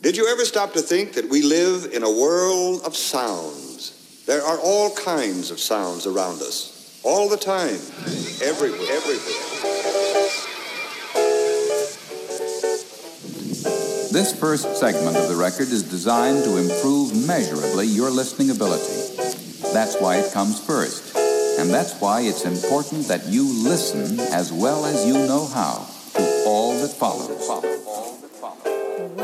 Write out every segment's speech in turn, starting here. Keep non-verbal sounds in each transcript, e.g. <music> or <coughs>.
Did you ever stop to think that we live in a world of sounds? There are all kinds of sounds around us, all the time, everywhere, everywhere. This first segment of the record is designed to improve measurably your listening ability. That's why it comes first. And that's why it's important that you listen as well as you know how to all that follows.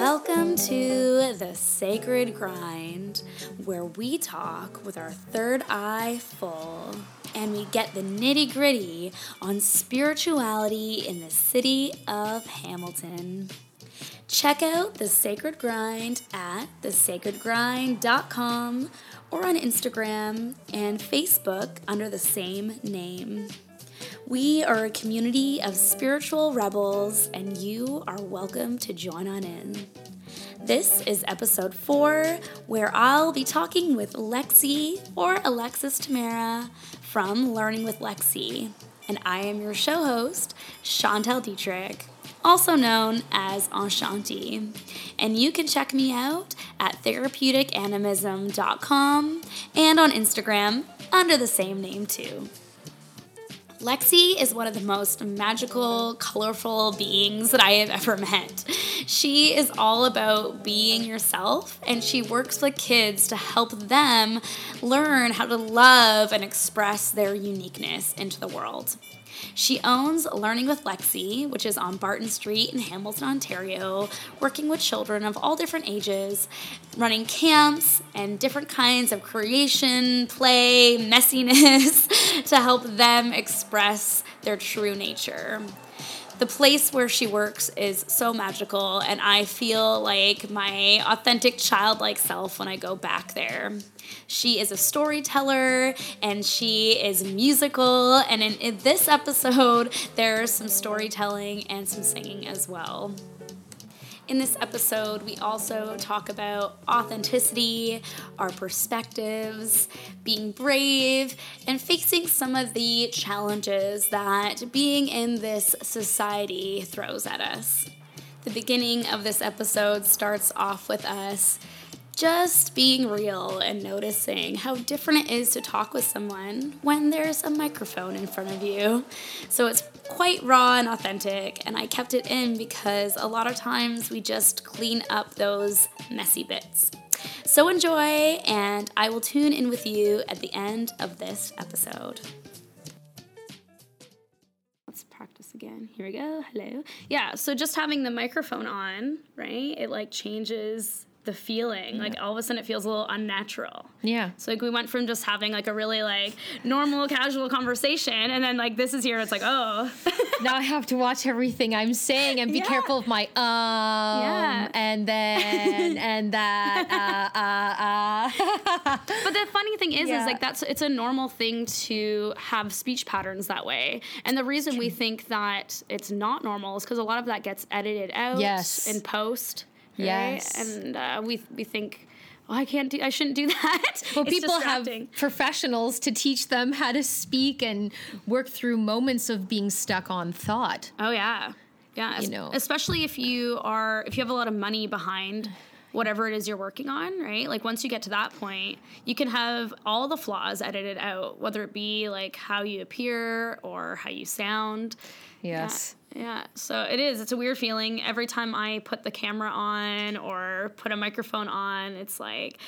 Welcome to the Sacred Grind, where we talk with our third eye full and we get the nitty gritty on spirituality in the city of Hamilton. Check out The Sacred Grind at thesacredgrind.com or on Instagram and Facebook under the same name. We are a community of spiritual rebels, and you are welcome to join on in. This is episode four, where I'll be talking with Lexi or Alexis Tamara from Learning with Lexi. And I am your show host, Chantel Dietrich, also known as Enchanti. And you can check me out at therapeuticanimism.com and on Instagram under the same name, too. Lexi is one of the most magical, colorful beings that I have ever met. She is all about being yourself, and she works with kids to help them learn how to love and express their uniqueness into the world. She owns Learning with Lexi, which is on Barton Street in Hamilton, Ontario, working with children of all different ages, running camps and different kinds of creation, play, messiness <laughs> to help them express their true nature the place where she works is so magical, and I feel like my authentic childlike self when I go back there. She is a storyteller and she is musical, and in, in this episode, there's some storytelling and some singing as well. In this episode, we also talk about authenticity, our perspectives, being brave, and facing some of the challenges that being in this society throws at us. The beginning of this episode starts off with us just being real and noticing how different it is to talk with someone when there's a microphone in front of you. So it's quite raw and authentic, and I kept it in because a lot of times we just clean up those messy bits. So enjoy, and I will tune in with you at the end of this episode. Let's practice again. Here we go. Hello. Yeah, so just having the microphone on, right? It like changes the feeling. Yeah. Like all of a sudden it feels a little unnatural. Yeah. So like we went from just having like a really like normal casual conversation and then like this is here it's like, oh. <laughs> now I have to watch everything I'm saying and be yeah. careful of my um yeah. and then <laughs> and that uh uh uh. but the funny thing is yeah. is like that's it's a normal thing to have speech patterns that way. And the reason we think that it's not normal is because a lot of that gets edited out yes. in post Right? Yes. And uh, we we think. Oh, I can't do. I shouldn't do <laughs> that. Well, people have professionals to teach them how to speak and work through moments of being stuck on thought. Oh yeah, yeah. You know, especially if you are if you have a lot of money behind whatever it is you're working on, right? Like once you get to that point, you can have all the flaws edited out, whether it be like how you appear or how you sound. Yes. Yeah. Yeah, so it is. It's a weird feeling. Every time I put the camera on or put a microphone on, it's like,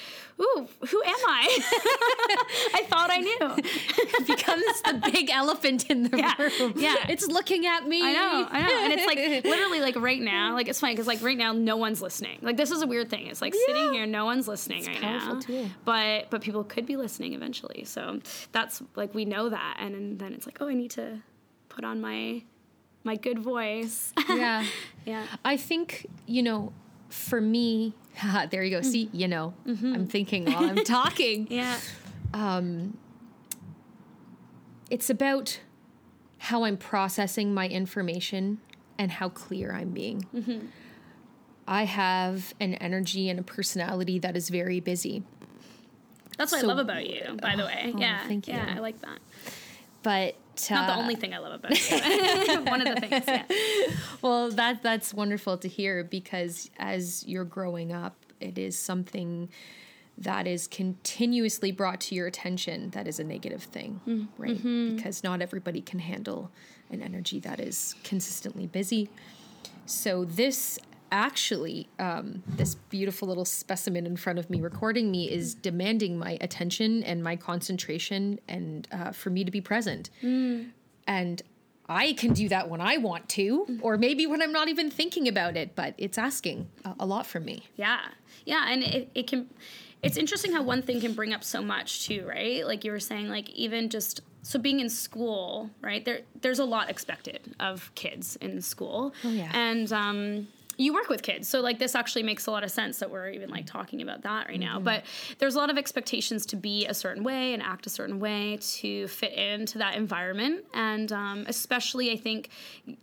ooh, who am I? <laughs> I thought I knew. <laughs> it becomes the big elephant in the yeah, room. Yeah. It's looking at me. I know, I know. And it's like <laughs> literally like right now, like it's funny because like right now, no one's listening. Like this is a weird thing. It's like yeah. sitting here, no one's listening it's right now. Too. But but people could be listening eventually. So that's like we know that. And, and then it's like, oh, I need to put on my my good voice. yeah. <laughs> yeah. I think, you know, for me, <laughs> there you go. See, you know, mm-hmm. I'm thinking while I'm <laughs> talking. yeah. Um, it's about how I'm processing my information and how clear I'm being. Mm-hmm. I have an energy and a personality that is very busy. That's what so, I love about you, by the way. Oh, yeah. Thank you. Yeah, I like that. But Not the uh, only thing I love about it. <laughs> One of the things. Yeah. <laughs> well, that that's wonderful to hear because as you're growing up, it is something that is continuously brought to your attention that is a negative thing, right? Because not everybody can handle an energy that is consistently busy. So this actually, um, this beautiful little specimen in front of me recording me is demanding my attention and my concentration, and uh, for me to be present. And I can do that when I want to, or maybe when I'm not even thinking about it, but it's asking a, a lot from me. Yeah. Yeah. And it, it can, it's interesting how one thing can bring up so much too, right? Like you were saying, like even just, so being in school, right? There, there's a lot expected of kids in school. Oh, yeah. And, um, you work with kids so like this actually makes a lot of sense that we're even like talking about that right now. But there's a lot of expectations to be a certain way and act a certain way to fit into that environment. And um, especially i think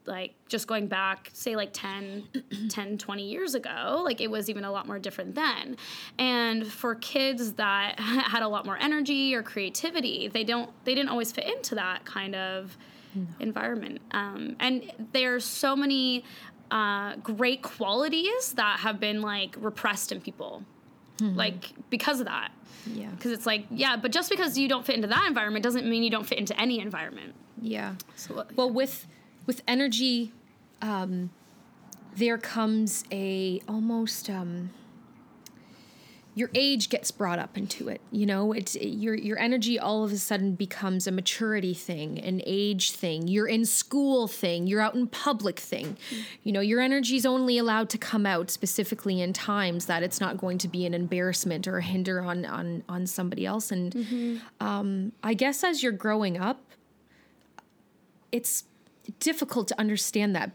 like just going back say like 10 <clears throat> 10 20 years ago like it was even a lot more different then. And for kids that <laughs> had a lot more energy or creativity they don't they didn't always fit into that kind of environment. Um, and there's so many uh, great qualities that have been like repressed in people like because of that Yeah. because it's like yeah but just because you don't fit into that environment doesn't mean you don't fit into any environment Yeah. so Well, with with energy, um, there comes a almost um, your age gets brought up into it. You know, it's your your energy all of a sudden becomes a maturity thing, an age thing. You're in school thing. You're out in public thing. You know, your energy's only allowed to come out specifically in times that it's not going to be an embarrassment or a hinder on on on somebody else. And um, I guess as you're growing up, it's difficult to understand that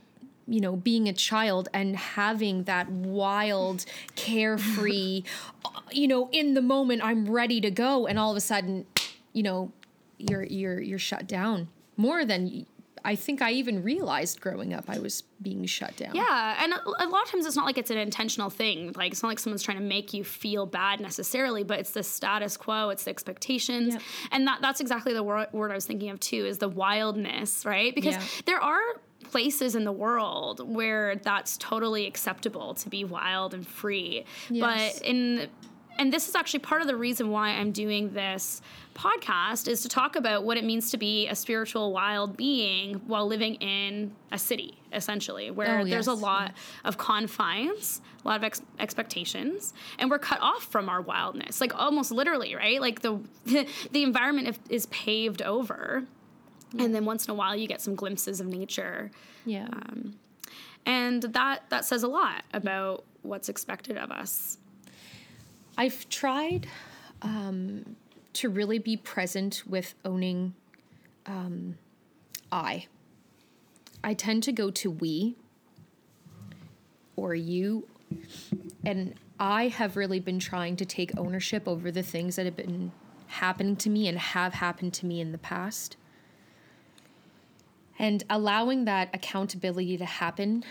you know being a child and having that wild carefree <laughs> you know in the moment i'm ready to go and all of a sudden you know you're you're you're shut down more than i think i even realized growing up i was being shut down yeah and a, lot of times it's not like it's an intentional thing like it's not like someone's trying to make you feel bad necessarily but it's the status quo it's the expectations Yep. and that that's exactly the word, word i was thinking of too is the wildness right because Yeah. there are places in the world where that's totally acceptable to be wild and free Yes. but in and this is actually part of the reason why I'm doing this podcast is to talk about what it means to be a spiritual wild being while living in a city, essentially, where Oh, there's a yes. lot of confines, a lot of ex- expectations, and we're cut off from our wildness, like almost literally, right? Like the <laughs> the environment is paved over, and then once in a while you get some glimpses of nature. Yeah. And that that says a lot about what's expected of us. I've tried um, to really be present with owning um, I. I tend to go to we or you, and I have really been trying to take ownership over the things that have been happening to me and have happened to me in the past. And allowing that accountability to happen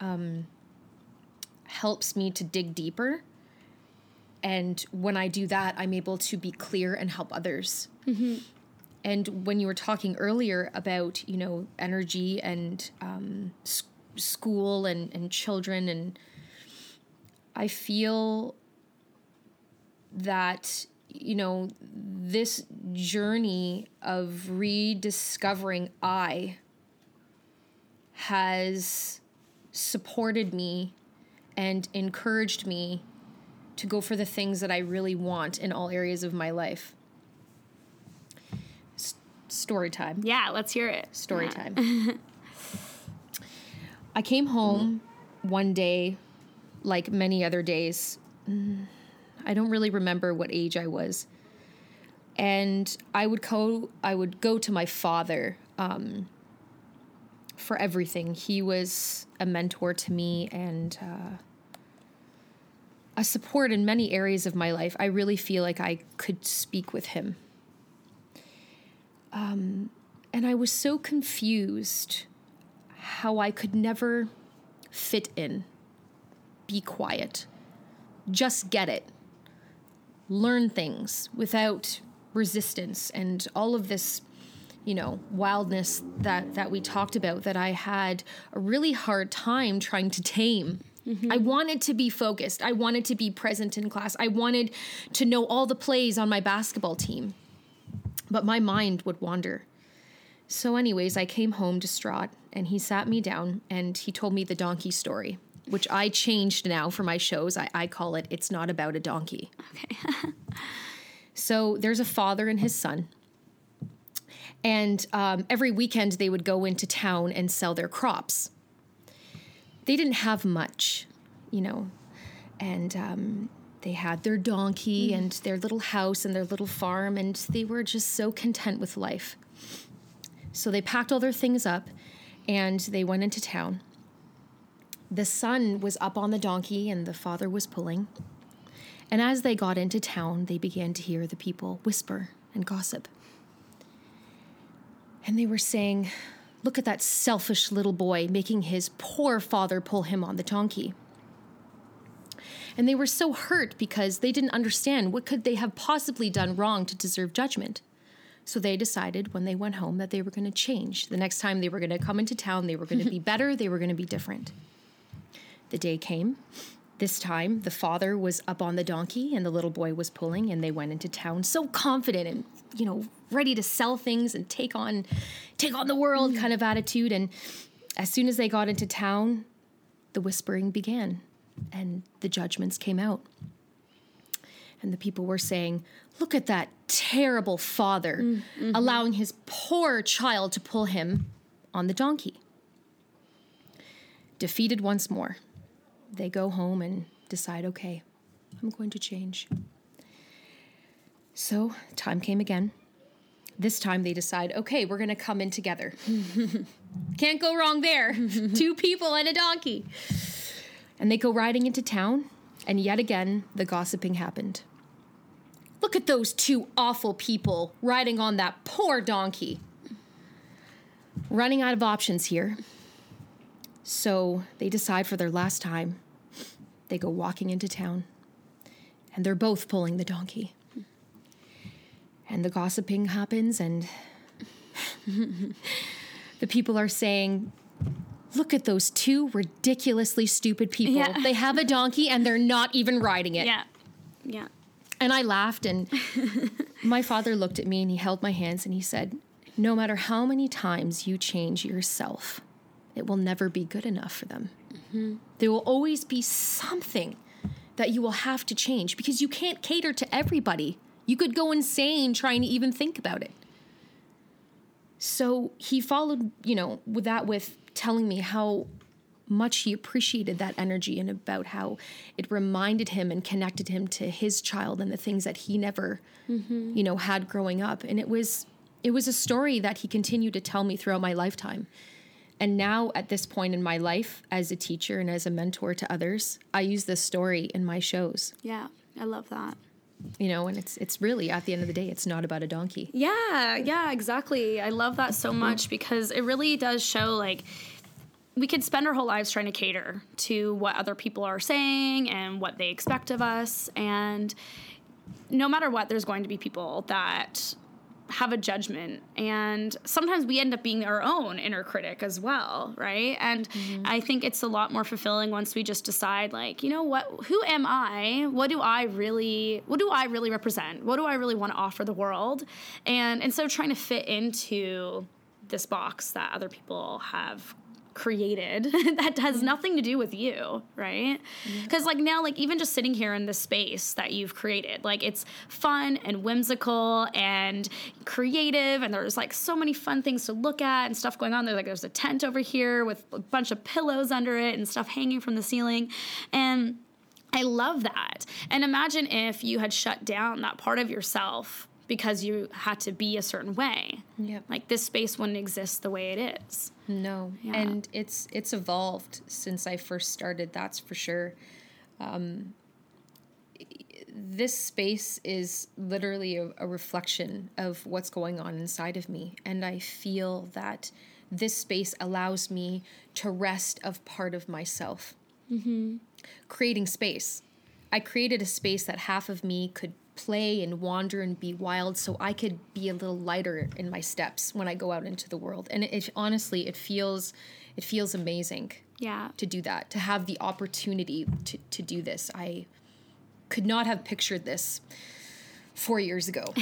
um, helps me to dig deeper and when I do that, I'm able to be clear and help others. And when you were talking earlier about, you know, energy and um, school and, and children, and I feel that, you know, this journey of rediscovering I has supported me and encouraged me to go for the things that I really want in all areas of my life. S- story time. yeah let's hear it Story Yeah. time. <laughs> I came home one day, like many other days. I don't really remember what age I was. And I would go I would go to my father um, for everything. He was a mentor to me and uh, a support in many areas of my life. I really feel like I could speak with him. Um, and I was so confused how I could never fit in, be quiet, just get it, learn things without resistance and all of this, you know, wildness that that we talked about that I had a really hard time trying to tame. Mm-hmm. I wanted to be focused. I wanted to be present in class. I wanted to know all the plays on my basketball team. But my mind would wander. So, anyways, I came home distraught and he sat me down and he told me the donkey story, which I changed now for my shows. I, I call it It's Not About a Donkey. Okay. <laughs> So, there's a father and his son. And um, every weekend they would go into town and sell their crops. They didn't have much, you know, and um, they had their donkey and their little house and their little farm, and they were just so content with life. So they packed all their things up and they went into town. The son was up on the donkey and the father was pulling. And as they got into town, they began to hear the people whisper and gossip. And they were saying, Look at that selfish little boy making his poor father pull him on the donkey. And they were so hurt because they didn't understand what could they have possibly done wrong to deserve judgment. So they decided when they went home that they were going to change. The next time they were going to come into town, they were going to be <laughs> better, they were going to be different. The day came. This time, the father was up on the donkey and the little boy was pulling, and they went into town so confident and, you know, ready to sell things and take on take on the world kind of attitude. And as soon as they got into town, the whispering began and the judgments came out. And the people were saying, Look at that terrible father mm-hmm. allowing his poor child to pull him on the donkey. Defeated once more, they go home and decide, okay, I'm going to change. So, time came again. This time they decide, okay, we're going to come in together. <laughs> Can't go wrong there. <laughs> Two people and a donkey. And they go riding into town, and yet again, the gossiping happened. Look at those two awful people riding on that poor donkey. Running out of options here. So they decide for their last time. They go walking into town, and they're both pulling the donkey. And the gossiping happens, and <laughs> the people are saying, Look at those two ridiculously stupid people. Yeah. They have a donkey and they're not even riding it. Yeah. Yeah. And I laughed, and <laughs> my father looked at me and he held my hands and he said, No matter how many times you change yourself, it will never be good enough for them. Mm-hmm. There will always be something that you will have to change because you can't cater to everybody. You could go insane trying to even think about it. So he followed, you know, with that with telling me how much he appreciated that energy and about how it reminded him and connected him to his child and the things that he never mm-hmm. you know had growing up and it was it was a story that he continued to tell me throughout my lifetime and now at this point in my life as a teacher and as a mentor to others i use this story in my shows Yeah. I love that. you know and it's it's really at the end of the day it's not about a donkey Yeah, yeah, exactly. I love that so much because it really does show like we could spend our whole lives trying to cater to what other people are saying and what they expect of us and no matter what there's going to be people that have a judgment. And sometimes we end up being our own inner critic as well right? And mm-hmm. i think it's a lot more fulfilling once we just decide like you know what who am i? What do i really what do i really represent? What do i really want to offer the world? And instead of trying to fit into this box that other people have created <laughs> that has mm-hmm. nothing to do with you, right? Mm-hmm. Because like now, like even just sitting here in this space that you've created, like it's fun and whimsical and creative, and there's like so many fun things to look at and stuff going on. There's like there's a tent over here with a bunch of pillows under it and stuff hanging from the ceiling, and I love that. And imagine if you had shut down that part of yourself because you had to be a certain way. Yep. Like this space wouldn't exist the way it is. No, Yeah. and it's it's evolved since I first started. That's for sure. Um, this space is literally a, a reflection of what's going on inside of me, and I feel that this space allows me to rest of part of myself. Creating space, I created a space that half of me could play and wander and be wild so I could be a little lighter in my steps when I go out into the world. And it, it honestly it feels it feels amazing Yeah. to do that, to have the opportunity to, to do this. I could not have pictured this four years ago. <laughs>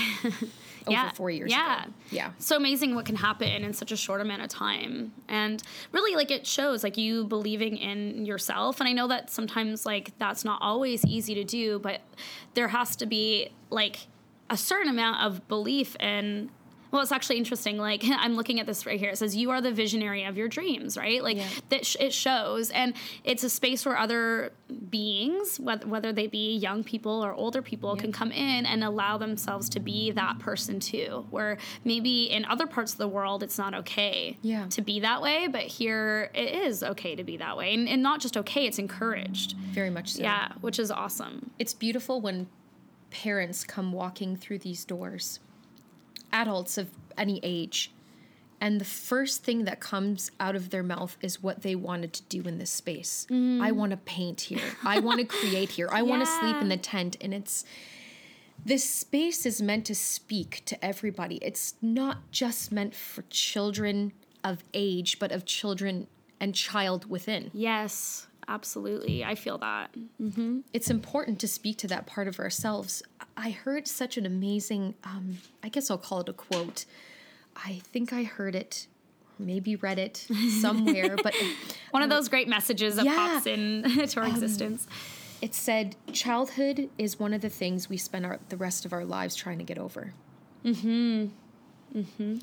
Over yeah. four years yeah. ago. Yeah. So amazing what can happen in such a short amount of time. And really like it shows like you believing in yourself. And I know that sometimes like that's not always easy to do, but there has to be like a certain amount of belief in well, it's actually interesting. Like <laughs> I'm looking at this right here. It says you are the visionary of your dreams, right? Like Yeah. that sh- it shows, and it's a space where other beings, whether, whether they be young people or older people, can come in and allow themselves to be that person too. Where maybe in other parts of the world it's not okay Yeah. to be that way, but here it is okay to be that way, and, and not just okay, it's encouraged. Very much so. Yeah, which is awesome. It's beautiful when parents come walking through these doors, adults of any age, and the first thing that comes out of their mouth is what they wanted to do in this space. I mm-hmm. want to paint here. I want to create here. I want to sleep in the tent. And it's this space is meant to speak to everybody. It's not just meant for children of age, but of children and child within. Yes, absolutely. I feel that. it's important to speak to that part of ourselves. I heard such an amazing, um, I guess I'll call it a quote. I think I heard it, maybe read it somewhere, <laughs> but One of those great messages that Yeah. pops into <laughs> our existence. it said, "Childhood is one of the things we spend our, the rest of our lives trying to get over." Mm-hmm. Mm-hmm.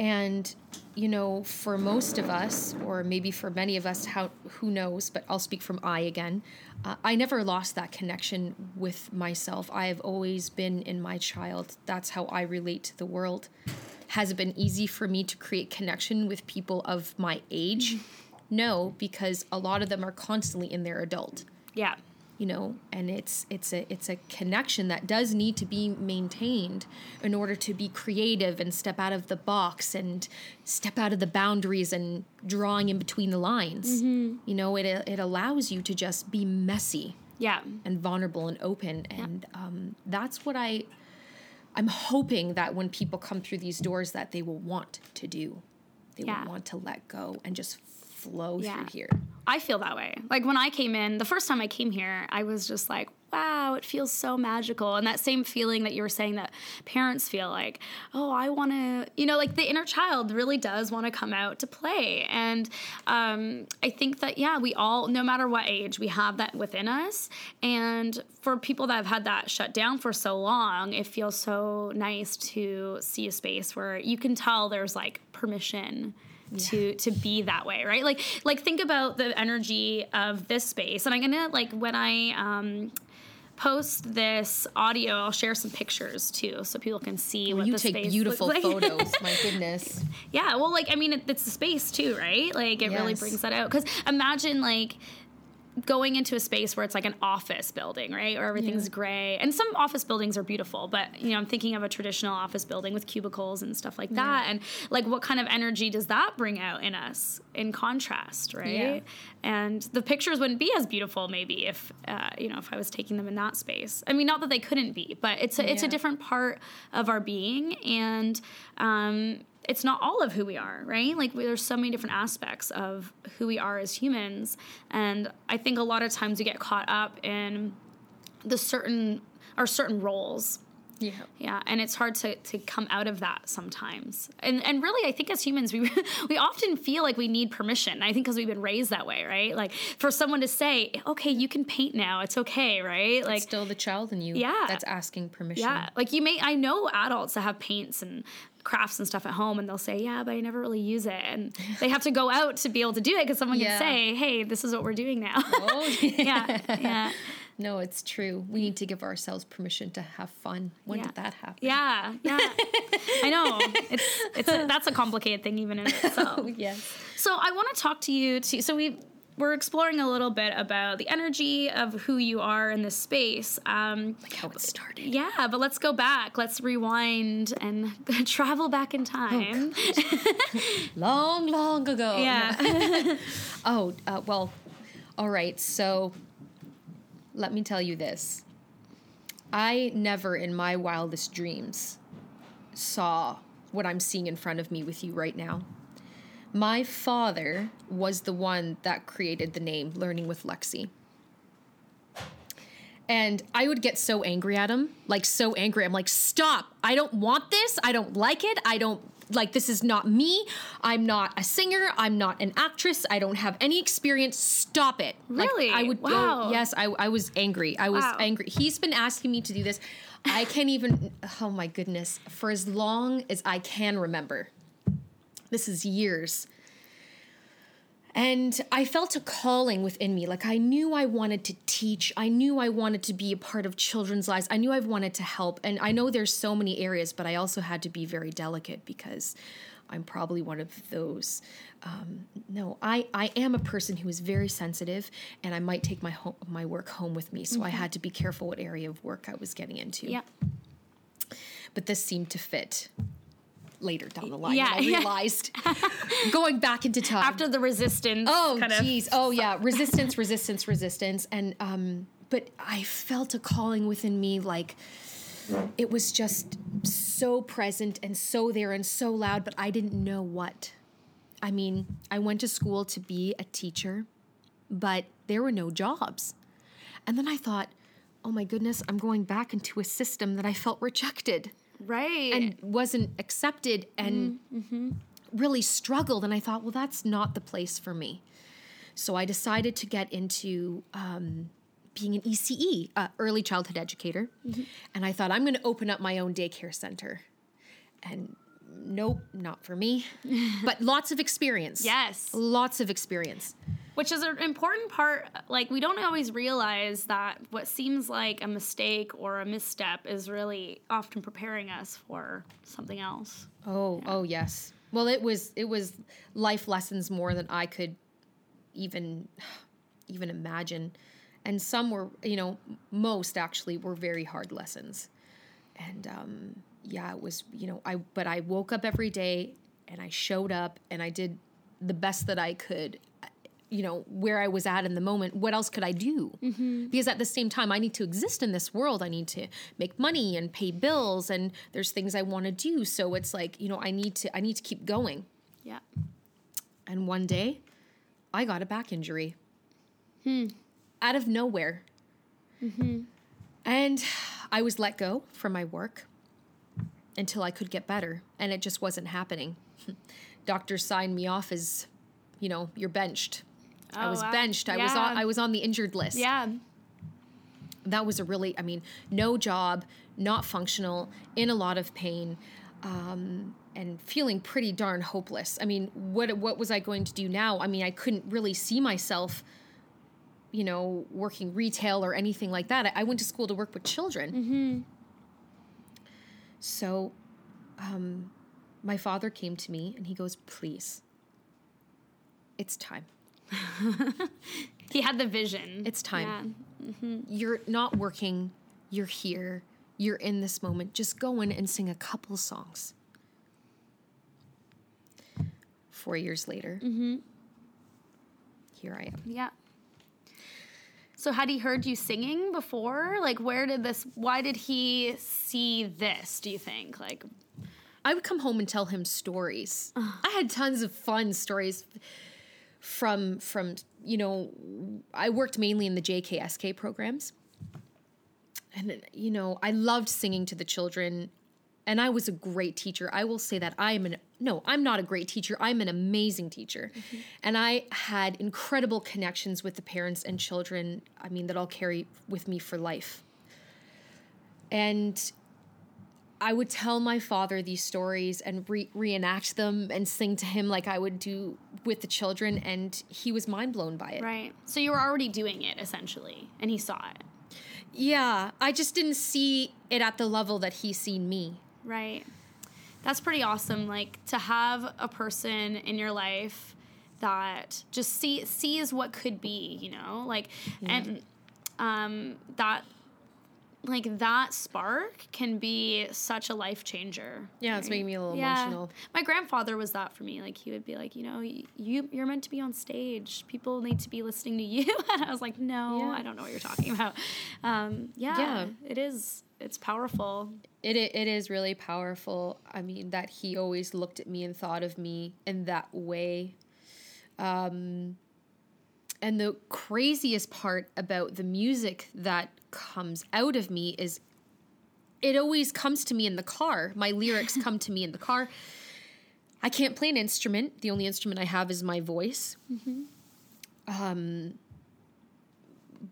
And you know, for most of us, or maybe for many of us, how who knows? But I'll speak from I again. Uh, I never lost that connection with myself. I have always been in my child. That's how I relate to the world. Has it been easy for me to create connection with people of my age? No, because a lot of them are constantly in their adult Yeah. You know and it's it's a it's a connection that does need to be maintained in order to be creative and step out of the box and step out of the boundaries and drawing in between the lines. You know it it allows you to just be messy Yeah. and vulnerable and open. And um, that's what i i'm hoping that when people come through these doors that they will want to do. They Yeah. will want to let go and just flow Yeah. through here I feel that way. Like when I came in, the first time I came here, I was just like, wow, it feels so magical. And that same feeling that you were saying that parents feel like, oh, I want to, you know, like the inner child really does want to come out to play. And um, I think that, yeah, we all, no matter what age, we have that within us. And for people that have had that shut down for so long, it feels so nice to see a space where you can tell there's like permission to to be that way right? Like like think about the energy of this space. And i'm gonna like when i um post this audio i'll share some pictures too so people can see what you the take space beautiful <laughs> like. photos my goodness. Yeah well like i mean it, it's the space too right? Like it really brings that out. Because imagine like going into a space where it's like an office building, right? Or everything's Yeah. gray. And some office buildings are beautiful, but you know, I'm thinking of a traditional office building with cubicles and stuff like that. And like what kind of energy does that bring out in us in contrast, right? Yeah. And the pictures wouldn't be as beautiful maybe if uh, you know, if I was taking them in that space. I mean, not that they couldn't be, but it's a, it's a different part of our being and um it's not all of who we are, right? Like we, there's so many different aspects of who we are as humans, and I think a lot of times we get caught up in the certain or certain roles. Yeah Yeah, and it's hard to, to come out of that sometimes. And and really, I think as humans, we <laughs> we often feel like we need permission. I think because we've been raised that way, right? Like for someone to say, "Okay, you can paint now. It's okay," right? Like still the child in you Yeah. that's asking permission. yeah, like you may I know adults that have paints and crafts and stuff at home and they'll say, "Yeah, but I never really use it." And they have to go out to be able to do it cuz someone Yeah. can say, "Hey, this is what we're doing now." Oh, <laughs> yeah. Yeah. No, it's true. We need to give ourselves permission to have fun. When Yeah. did that happen? Yeah. Yeah. <laughs> I know. It's it's a, that's a complicated thing even in <laughs> itself. Yes. So I want to talk to you too. So we we're exploring a little bit about the energy of who you are in this space. Um, How it started. yeah, but let's go back. Let's rewind and <laughs> travel back in time. Long, long ago. yeah. Oh, uh, well, all right. So let me tell you this. I never in my wildest dreams saw what I'm seeing in front of me with you right now. My father was the one that created the name Learning with Lexi. And I would get so angry at him, like so angry. I'm like, stop. I don't want this. I don't like it. I don't like this is not me. I'm not a singer. I'm not an actress. I don't have any experience. Stop it. Like, Really? I would Wow. go, yes, I, I was angry. I was Wow. angry. He's been asking me to do this. I can't even, oh my goodness, for as long as I can remember. This is years. And I felt a calling within me. Like I knew I wanted to teach. I knew I wanted to be a part of children's lives. I knew I wanted to help. And I know there's so many areas, but I also had to be very delicate because I'm probably one of those. Um, no, I, I am a person who is very sensitive, and I might take my home, my work home with me. So I had to be careful what area of work I was getting into. Yeah. But this seemed to fit later down the line. Yeah, I realized <laughs> going back into time After the resistance. Oh, kind jeez. Oh, yeah. Resistance, resistance, resistance. And, um, but I felt a calling within me like it was just so present and so there and so loud, but I didn't know what. I mean, I went to school to be a teacher, but there were no jobs. And then I thought, oh my goodness, I'm going back into a system that I felt rejected Right. and wasn't accepted and really struggled. And I thought, well, that's not the place for me. So I decided to get into um, being an ECE, uh, early childhood educator. And I thought, I'm going to open up my own daycare center. And nope, not for me. <laughs> but lots of experience. Yes. Lots of experience. Which is an important part. Like, we don't always realize that what seems like a mistake or a misstep is really often preparing us for something else. Oh, oh yes. Well, it was it was life lessons more than I could even <sighs> even imagine. And some were, you know, most actually were very hard lessons. And um yeah, it was, you know, I but I woke up every day and I showed up and I did the best that I could you know where I was at in the moment. What else could I do? Because at the same time, I need to exist in this world. I need to make money and pay bills, and there's things I want to do. So it's like you know, I need to I need to keep going. Yeah. And one day, I got a back injury. hmm. Out of nowhere. mm-hmm. And <sighs> I was let go from my work until I could get better, and it just wasn't happening. <laughs> Doctors signed me off as, you know, you're benched. I Oh, was wow. benched. I was on I was on the injured list. Yeah. That was a really I mean, no job, not functional, in a lot of pain. Um, and feeling pretty darn hopeless. I mean, what what was I going to do now? I mean, I couldn't really see myself, you know, working retail or anything like that. I, I went to school to work with children. So, um, my father came to me and he goes, "Please, it's time. <laughs> He had the vision. It's time. Yeah. Mm-hmm. You're not working. You're here. You're in this moment. Just go in and sing a couple songs." Four years later, mm-hmm. here I am. Yeah. So had he heard you singing before? Like where did this why did he see this, do you think? Like I would come home and tell him stories. I had tons of fun stories from from you know I worked mainly in the JKSK programs. And you know, I loved singing to the children and I was a great teacher. I will say that I am an no, I'm not a great teacher. I'm an amazing teacher. Mm-hmm. And I had incredible connections with the parents and children, I mean that I'll carry with me for life. And I would tell my father these stories and re- reenact them and sing to him like I would do with the children, and he was mind blown by it. right. So you were already doing it essentially and he saw it. Yeah, I just didn't see it at the level that he seen me. Right. That's pretty awesome. Like to have a person in your life that just see sees what could be, you know, like and um, that like that spark can be such a life changer. Yeah, it's making me a little Yeah. emotional. My grandfather was that for me. Like he would be like, you know, you you're meant to be on stage. People need to be listening to you. <laughs> And I was like, no, Yeah. I don't know what you're talking about. Um, yeah, Yeah. it is. It's powerful. It, it is really powerful. I mean, that he always looked at me and thought of me in that way. Um, and the craziest part about the music that comes out of me is it always comes to me in the car. My lyrics come to me in the car. I can't play an instrument. The only instrument I have is my voice. Um,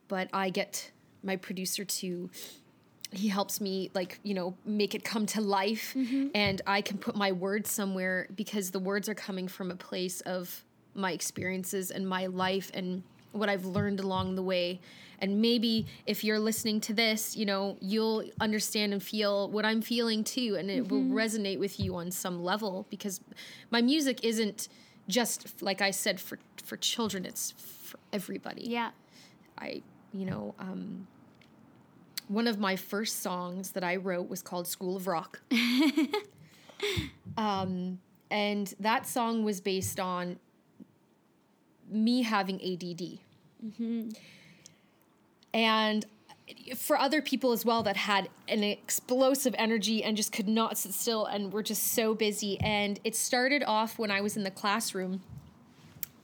but I get my producer to he helps me like you know make it come to life and i can put my words somewhere because the words are coming from a place of my experiences and my life and what i've learned along the way and maybe if you're listening to this you know you'll understand and feel what i'm feeling too and it will resonate with you on some level because my music isn't just like i said for for children it's for everybody Yeah. I, you know, um, one of my first songs that I wrote was called School of Rock. <laughs> um, and that song was based on me having ADD. And for other people as well that had an explosive energy and just could not sit still and were just so busy. And it started off when I was in the classroom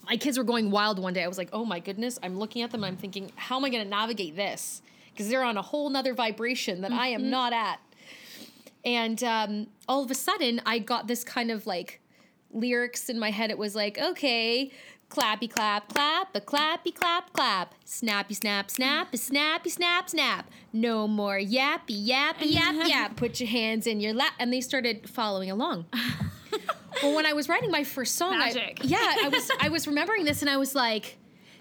my kids were going wild one day. I was like, oh my goodness. I'm looking at them and I'm thinking, how am I going to navigate this? Because they're on a whole nother vibration that I am not at. And um, all of a sudden, I got this kind of like lyrics in my head. It was like, okay, clappy clap clap, a clappy clap clap, snappy snap snap, a snappy snap snap. No more yappy yappy yap <laughs> yap. Put your hands in your lap. And they started following along. <laughs> well, when I was writing my first song, I- yeah, I was I was remembering this and I was like,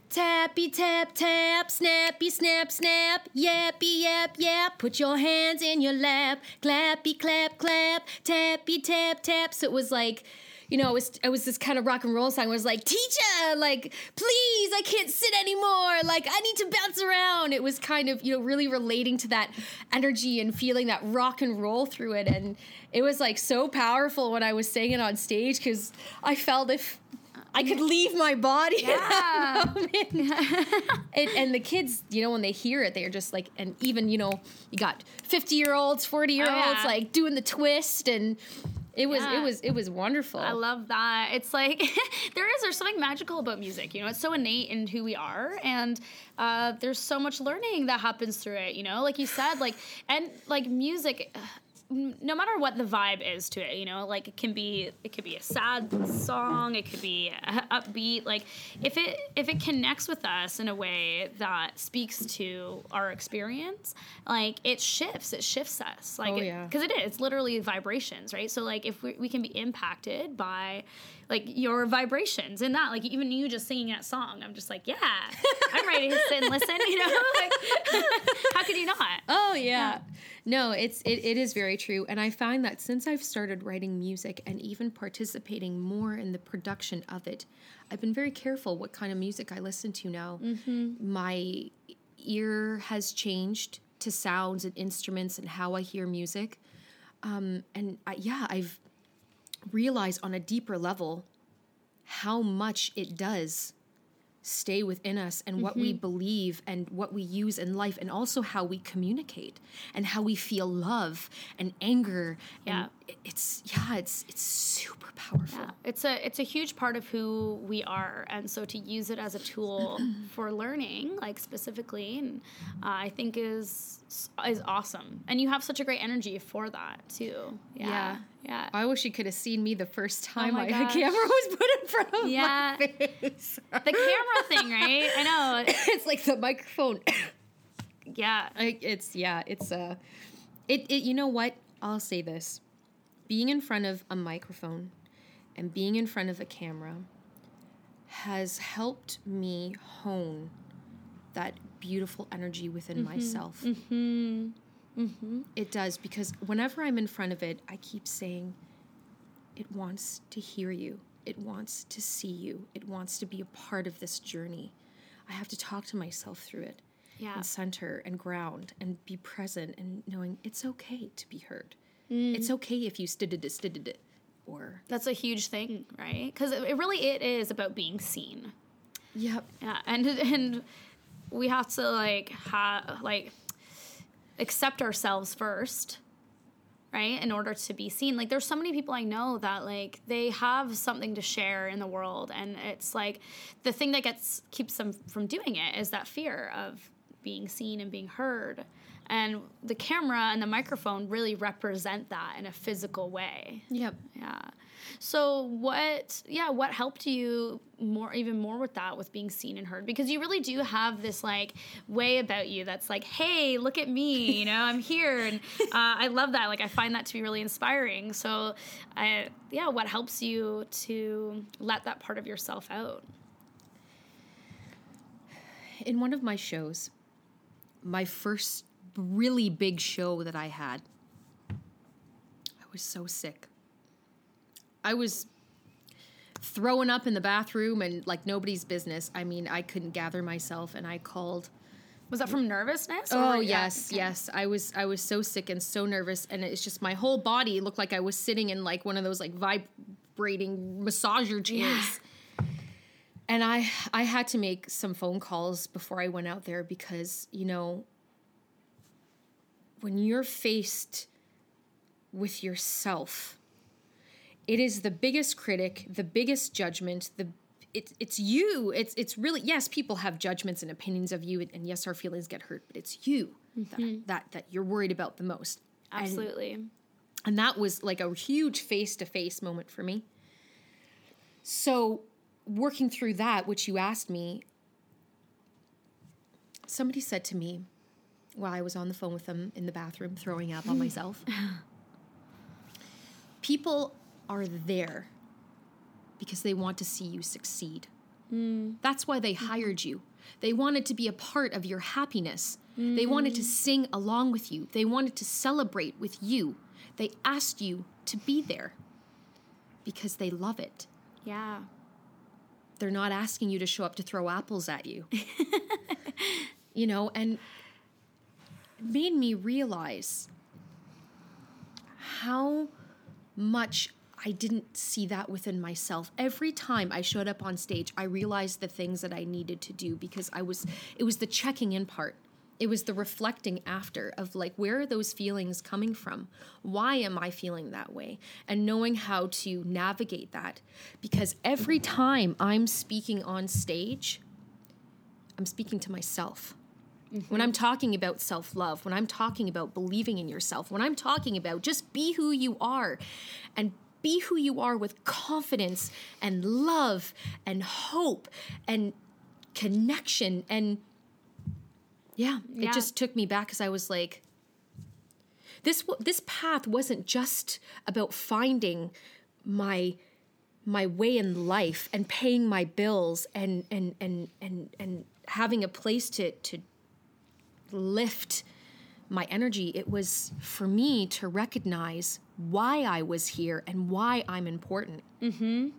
tappy tap tap, snappy snap snap, yappy yap yap. Put your hands in your lap, clappy clap clap, tappy tap tap. So it was like. You know, it was it was this kind of rock and roll song. It was like, teacher, like, please, I can't sit anymore. Like, I need to bounce around. It was kind of, you know, really relating to that energy and feeling that rock and roll through it. And it was like so powerful when I was saying it on stage because I felt if I could leave my body. <laughs> Yeah. <laughs> and, and the kids, you know, when they hear it, they're just like, and even, you know, you got 50 year olds, 40 year olds, Oh, yeah. like doing the twist. And it was, Yeah. it was, it was wonderful. I love that. It's like <laughs> there is there's something magical about music. You know, it's so innate in who we are, and uh, there's so much learning that happens through it. You know, like you said, like and like music. No matter what the vibe is to it, you know, like it can be it could be a sad song, it could be upbeat. Like if it if it connects with us in a way that speaks to our experience, like it shifts, it shifts us. Like Oh, yeah. because it is it's literally vibrations right so like if we, we can be impacted by like your vibrations in that like even you just singing that song i'm just like yeah <laughs> i'm ready to sit and listen you know <laughs> like how could you not Oh yeah. No, it's it, it is very true. And I find that since I've started writing music and even participating more in the production of it, I've been very careful what kind of music I listen to now. My ear has changed to sounds and instruments and how I hear music. Um, and I, yeah, I've realized on a deeper level how much it does stay within us and what we believe and what we use in life and also how we communicate and how we feel love and anger. Yeah. and it's yeah it's it's super powerful. Yeah, it's a it's a huge part of who we are, and so to use it as a tool <clears throat> for learning, like specifically, and uh, I think is is awesome. And you have such a great energy for that too. Yeah, Yeah. yeah. i wish you could have seen me the first time my my gosh. camera was put in front of Yeah. my face the camera thing, right? I know. <laughs> it's like the microphone <coughs> Yeah, I- it's yeah it's uh it, it you know what i'll say this being in front of a microphone and being in front of a camera has helped me hone that beautiful energy within mm-hmm. myself. Mm-hmm. Mm-hmm. It does because whenever i'm in front of it i keep saying it wants to hear you. It wants to see you. It wants to be a part of this journey. I have to talk to myself through it Yeah. and center and ground and be present and knowing it's okay to be heard. Mm. It's okay if you stid it, stid it, or That's a huge thing, mm. right? Because it, it really it is about being seen. yep, Yeah, and and we have to like ha like accept ourselves first, right? In order to be seen. Like there's so many people I know that like they have something to share in the world and it's like the thing that gets keeps them from doing it is that fear of being seen and being heard. And the camera and the microphone really represent that in a physical way. yep. Yeah. So what yeah, what helped you more even more with that with being seen and heard because you really do have this like way about you that's like, "Hey, look at me, you know, I'm here." And <laughs> uh, I love that. Like I find that to be really inspiring. So I yeah, what helps you to let that part of yourself out? in one of my shows, my first really big show that I had, I was so sick. I was throwing up in the bathroom and like nobody's business. I mean, I couldn't gather myself and I called. Was that from nervousness? Oh yes, okay. yes. I was I was so sick and so nervous and it's just my whole body looked like I was sitting in like one of those like vibrating massager chairs. And I I had to make some phone calls before I went out there because, you know, when you're faced with yourself, it is the biggest critic, the biggest judgment, the it's it's you. It's it's really yes, people have judgments and opinions of you, and yes, our feelings get hurt, but it's you that, mm-hmm. that that you're worried about the most. And- Absolutely. and that was like a huge face to face moment for me. So, working through that, which you asked me, somebody said to me while I was on the phone with them in the bathroom throwing up on <laughs> myself people are there because they want to see you succeed. Mm. That's why they hired you. They wanted to be a part of your happiness. They wanted to mm-hmm. sing along with you. They wanted to celebrate with you. They asked you to be there because they love it. Yeah. They're not asking you to show up to throw apples at you. <laughs> you know, and it made me realize how much I didn't see that within myself. Every time I showed up on stage, I realized the things that I needed to do because I was it was the checking in part. It was the reflecting after of like where are those feelings coming from? Why am I feeling that way? And knowing how to navigate that because every time I'm speaking on stage, I'm speaking to myself. Mm-hmm. When I'm talking about self love, when I'm talking about believing in yourself, when I'm talking about just be who you are and be who you are with confidence and love and hope and connection. And yeah, Yeah. it just took me back because I was like, this this path wasn't just about finding my my way in life and paying my bills and and and and and having a place to to lift my energy it was for me to recognize why I was here and why I'm important Mm-hmm.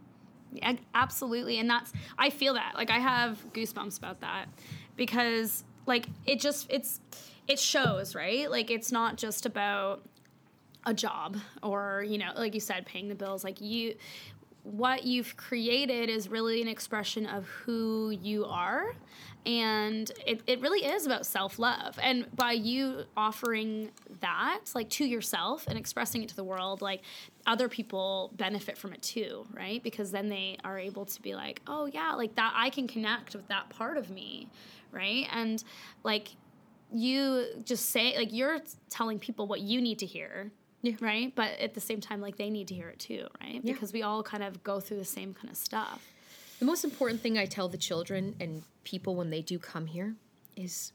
Yeah, absolutely. And that's I feel that. Like I have goosebumps about that because like it just it's it shows, right? Like it's not just about a job or, you know, like you said paying the bills. Like you what you've created is really an expression of who you are and it, it really is about self-love. And by you offering that like to yourself and expressing it to the world like other people benefit from it too right? Because then they are able to be like oh yeah like that i can connect with that part of me right? And like you just say like you're telling people what you need to hear Yeah. right but at the same time like they need to hear it too right Yeah. because we all kind of go through the same kind of stuff The most important thing I tell the children and people when they do come here is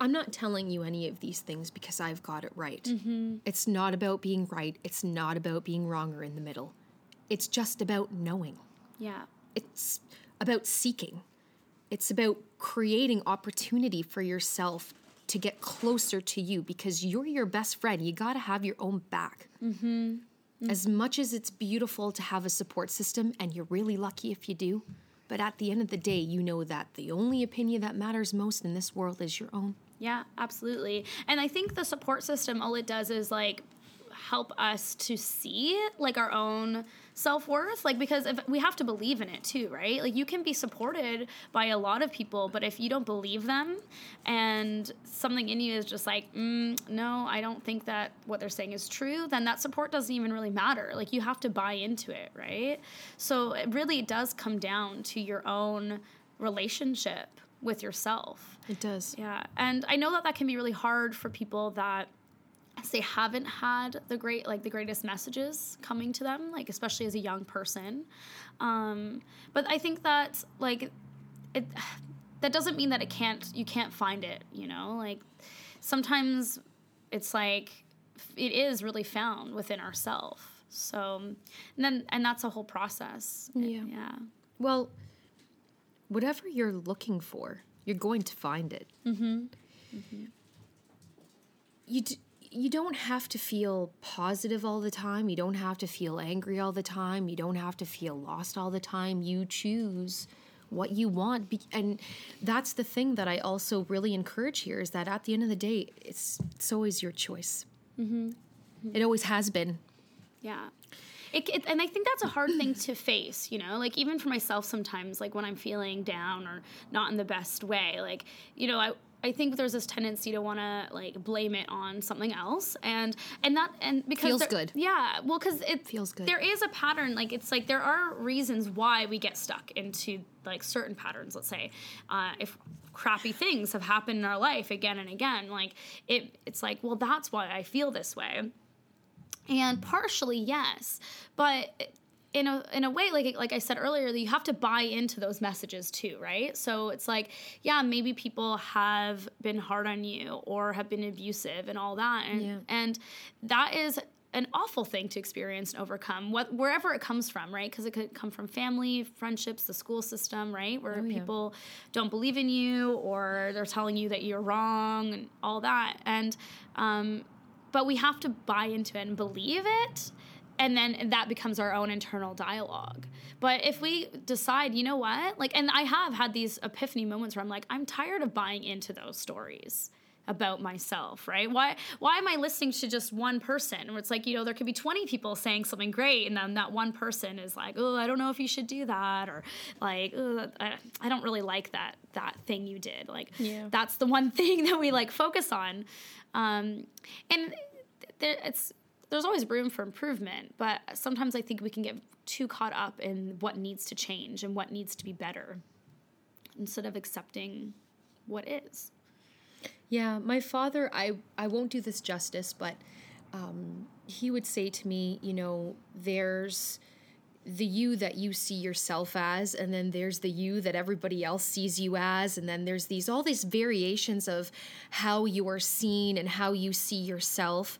I'm not telling you any of these things because I've got it right. Mm-hmm. It's not about being right, it's not about being wrong or in the middle. It's just about knowing. yeah It's about seeking. It's about creating opportunity for yourself to get closer to you because you're your best friend. You got to have your own back. Mm-hmm. As much as it's beautiful to have a support system, and you're really lucky if you do, but at the end of the day, you know that the only opinion that matters most in this world is your own. Yeah, absolutely. And I think the support system, all it does is like help us to see like our own self-worth like because if we have to believe in it too right? Like you can be supported by a lot of people but if you don't believe them and something in you is just like mm, no i don't think that what they're saying is true then that support doesn't even really matter. Like you have to buy into it right? So it really does come down to your own relationship with yourself. It does. yeah and i know that that can be really hard for people that they haven't had the great like the greatest messages coming to them like especially as a young person um, but i think that like it that doesn't mean that it can't you can't find it you know like sometimes it's like it is really found within ourselves. so and then and that's a whole process Yeah. yeah Well, whatever you're looking for, you're going to find it. Mm-hmm. You d- you don't have to feel positive all the time. You don't have to feel angry all the time. You don't have to feel lost all the time. You choose what you want, and that's the thing that I also really encourage here is that at the end of the day, it's it's always your choice. Mm-hmm. It always has been. Yeah. It, it, and I think that's a hard thing to face, you know, like even for myself sometimes, like when I'm feeling down or not in the best way, like, you know, I, I think there's this tendency to want to like blame it on something else, and and that and because Feels there- good. yeah. Well, because it Feels good. There is a pattern, like it's like there are reasons why we get stuck into like certain patterns. Let's say, uh, if crappy things have happened in our life again and again, like it, it's like, well, that's why I feel this way. And partially, yes, but in a in a way, like like I said earlier, you have to buy into those messages too, right? So it's like, yeah, maybe people have been hard on you or have been abusive and all that, and Yeah. and that is an awful thing to experience and overcome, what, wherever it comes from, right? Because it could come from family, friendships, the school system, right? Where yeah. people don't believe in you or they're telling you that you're wrong and all that. And um, but we have to buy into it and believe it and then that becomes our own internal dialogue. But if we decide you know what? Like and i have had these epiphany moments where i'm like i'm tired of buying into those stories about myself right? Why why am i listening to just one person? Where it's like you know there could be 20 people saying something great and then that one person is like oh i don't know if you should do that or like oh, I, I don't really like that that thing you did. Like Yeah. that's the one <laughs> thing that we like focus on. Um, and there, it's there's always room for improvement but sometimes i think we can get too caught up in what needs to change and what needs to be better instead of accepting what is. Yeah, my father, I I won't do this justice, but um, he would say to me, you know, there's the you that you see yourself as, and then there's the you that everybody else sees you as, and then there's these all these variations of how you are seen and how you see yourself,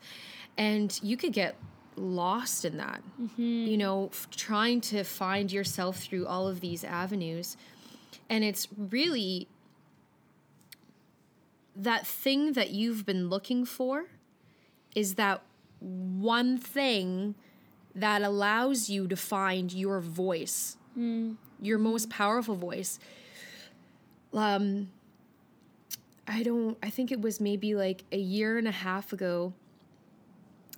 and you could get lost in that. You know, f- trying to find yourself through all of these avenues, and it's really that thing that you've been looking for is that one thing that allows you to find your voice, your most powerful voice. Um, I don't, I think it was maybe like a year and a half ago.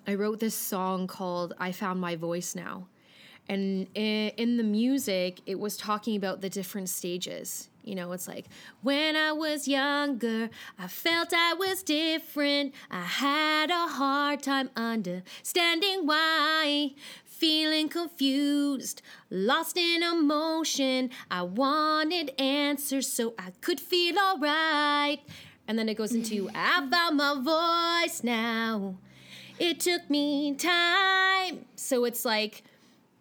I wrote this song called I Found My Voice Now. And in the music, it was talking about the different stages. You know, it's like, when I was younger, I felt I was different. I had a hard time understanding why. Feeling confused, lost in emotion. I wanted answers so I could feel alright. And then it goes into, I found my voice now. It took me time. So it's like,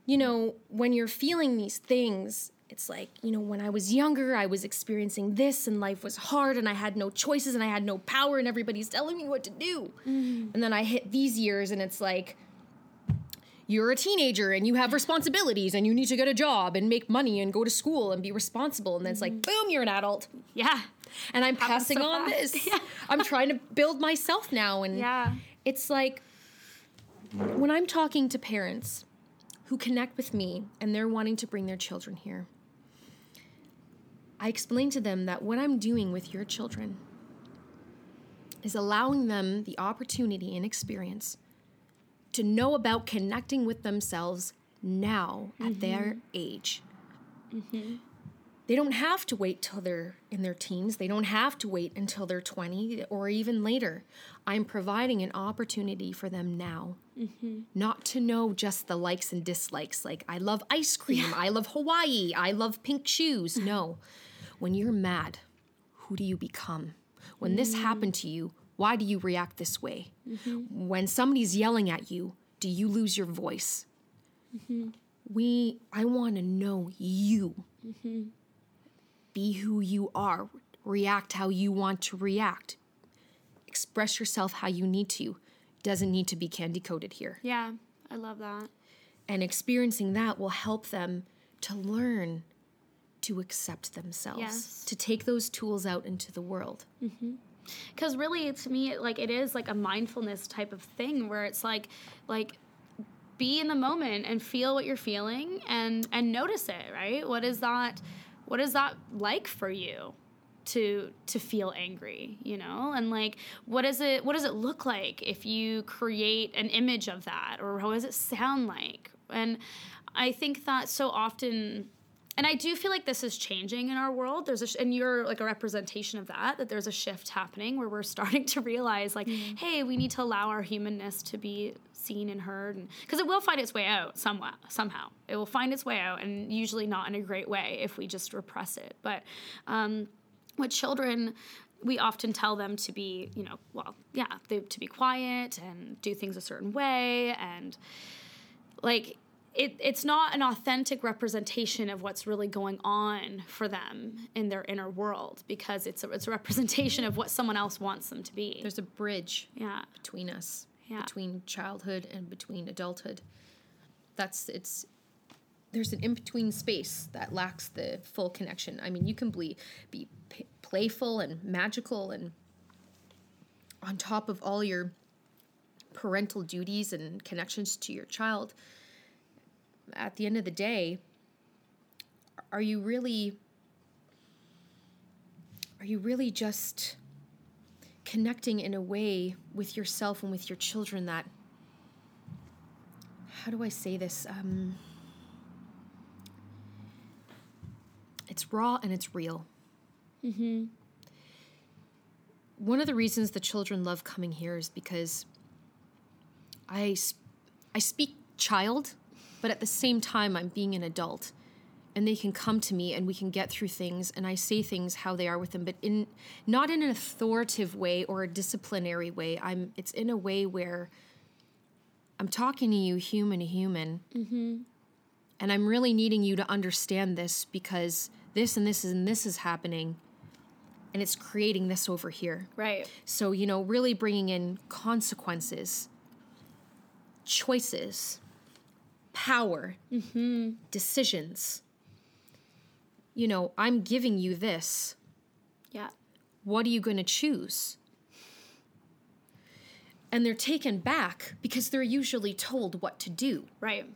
you know, when you're feeling these things, it's like, you know, when I was younger, I was experiencing this and life was hard and I had no choices and I had no power and everybody's telling me what to do. Mm. And then I hit these years and it's like, you're a teenager and you have responsibilities and you need to get a job and make money and go to school and be responsible. And then it's like, mm-hmm. boom, you're an adult. yeah And I'm passing so on fast. this. <laughs> Yeah. I'm trying to build myself now. And Yeah. It's like when I'm talking to parents who connect with me and they're wanting to bring their children here, I explain to them that what I'm doing with your children is allowing them the opportunity and experience to know about connecting with themselves now at their mm-hmm. age. Mm-hmm. They don't have to wait till they're in their teens. They don't have to wait until they're 20 or even later. I'm providing an opportunity for them now. Mm-hmm. Not to know just the likes and dislikes, like I love ice cream, I love Hawaii, I love pink shoes. Mm-hmm. No. When you're mad, who do you become? When this mm. happened to you, why do you react this way? Mm-hmm. When somebody's yelling at you, do you lose your voice? We I want to know you be who you are, react how you want to react, express yourself how you need to. Doesn't need to be candy coated here. Yeah, I love that. And experiencing that will help them to learn to accept themselves, Yes. to take those tools out into the world. Mm-hmm. because really to me like it is like a mindfulness type of thing where it's like like be in the moment and feel what you're feeling and and notice it right what is that what is that like for you to to feel angry you know and like what is it what does it look like if you create an image of that or what does it sound like and i think that so often and I do feel like this is changing in our world. There's a sh- and you're like a representation of that. That there's a shift happening where we're <laughs> starting to realize like, mm. hey, we need to allow our humanness to be seen and heard, and because it will find its way out somewhat somehow. It will find its way out, and usually not in a great way if we just repress it. But um, with children. We often tell them to be, you know, well, yeah, they, to be quiet and do things a certain way, and like it, it's not an authentic representation of what's really going on for them in their inner world because it's a, it's a representation of what someone else wants them to be. There's a bridge yeah. between us, Yeah. between childhood and between adulthood. That's it's there's an in between space that lacks the full connection. I mean, you can be be p- playful and magical and on top of all your parental duties and connections to your child. At the end of the day, are you really are you really just connecting in a way with yourself and with your children that how do I say this? Um, it's raw and it's real. Mm-hmm. One of the reasons the children love coming here is because I, sp- I speak child, but at the same time, I'm being an adult. And they can come to me and we can get through things and I say things how they are with them, but in not in an authoritative way or a disciplinary way. I'm it's in a way where I'm talking to you human to human. Mm-hmm. And I'm really needing you to understand this because this and this and this is happening and it's creating this over here. Right. So, you know, really bringing in consequences, choices, power, mm-hmm. decisions. You know, I'm giving you this. Yeah. What are you going to choose? And they're taken back because they're usually told what to do. Right.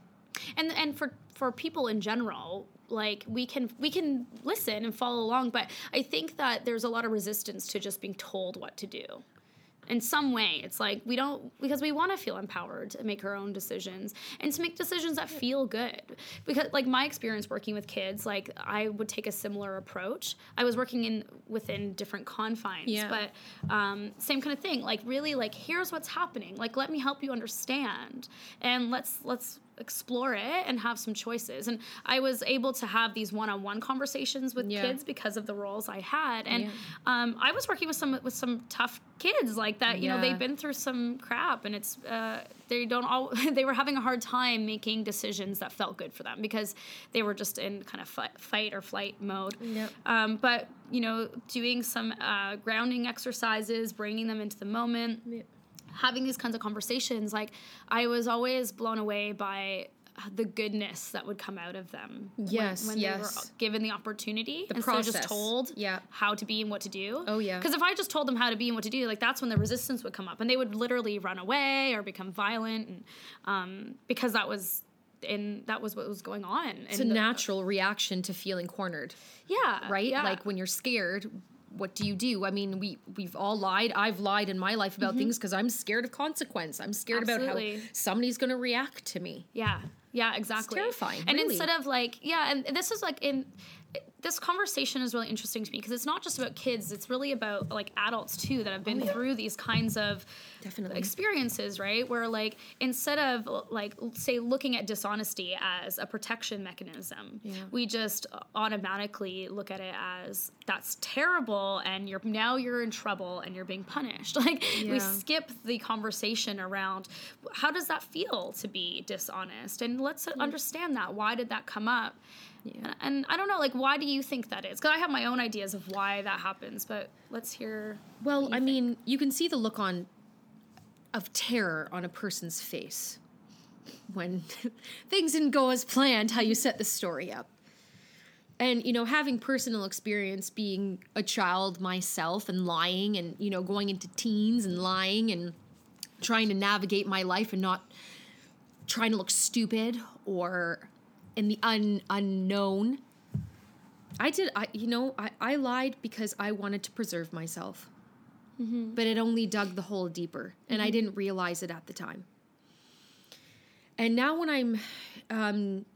And and for for people in general, like we can we can listen and follow along, but I think that there's a lot of resistance to just being told what to do. In some way, it's like we don't because we want to feel empowered to make our own decisions and to make decisions that feel good. Because like my experience working with kids, like I would take a similar approach. I was working in within different confines, Yeah. but um, same kind of thing. Like really, like here's what's happening. Like let me help you understand, and let's let's explore it and have some choices. And I was able to have these one-on-one conversations with Yeah. kids because of the roles I had, and Yeah. um, I was working with some with some tough kids like that. You know, they've been through some crap, and it's uh, they don't all <laughs> they were having a hard time making decisions that felt good for them because they were just in kind of fight, fight or flight mode. Yep. Um, but you know, doing some uh, grounding exercises, bringing them into the moment having these kinds of conversations, like I was always blown away by the goodness that would come out of them. when- Yes, when, yes. they were given the opportunity The instead process. just told Yeah. how to be and what to do. Oh, yeah. Because if I just told them how to be and what to do, like that's when the resistance would come up, and they would literally run away or become violent, and um, because that was and that was what was going on. It's a natural reaction to feeling cornered. Yeah. Right? Yeah. Like when you're scared, what do you do? I mean, we we've all lied. I've lied in my life about mm-hmm. things because I'm scared of consequence. I'm scared about how somebody's going to react to me. Yeah. Yeah, exactly. terrifying, And really. instead of like, yeah, and this is like in this conversation is really interesting to me because it's not just about kids, it's really about like adults too that have been oh, through these kinds of Definitely. experiences, right? Where like instead of like say looking at dishonesty as a protection mechanism, Yeah. we just automatically look at it as that's terrible and you're now you're in trouble and you're being punished. <laughs> Like we skip the conversation around how does that feel to be dishonest and let's understand that why did that come up and, and i don't know like why do you think that is because i have my own ideas of why that happens but let's hear Well, I think. mean, you can see the look on of terror on a person's face when <laughs> things didn't go as planned how you set the story up. And you know, having personal experience being a child myself and lying and you know, going into teens and lying and trying to navigate my life and not trying to look stupid or in the un- unknown. I did I you know, I, I lied because I wanted to preserve myself. Mm-hmm. But it only dug the hole deeper and i mm-hmm. didn't realize it at the time. And now when i'm um,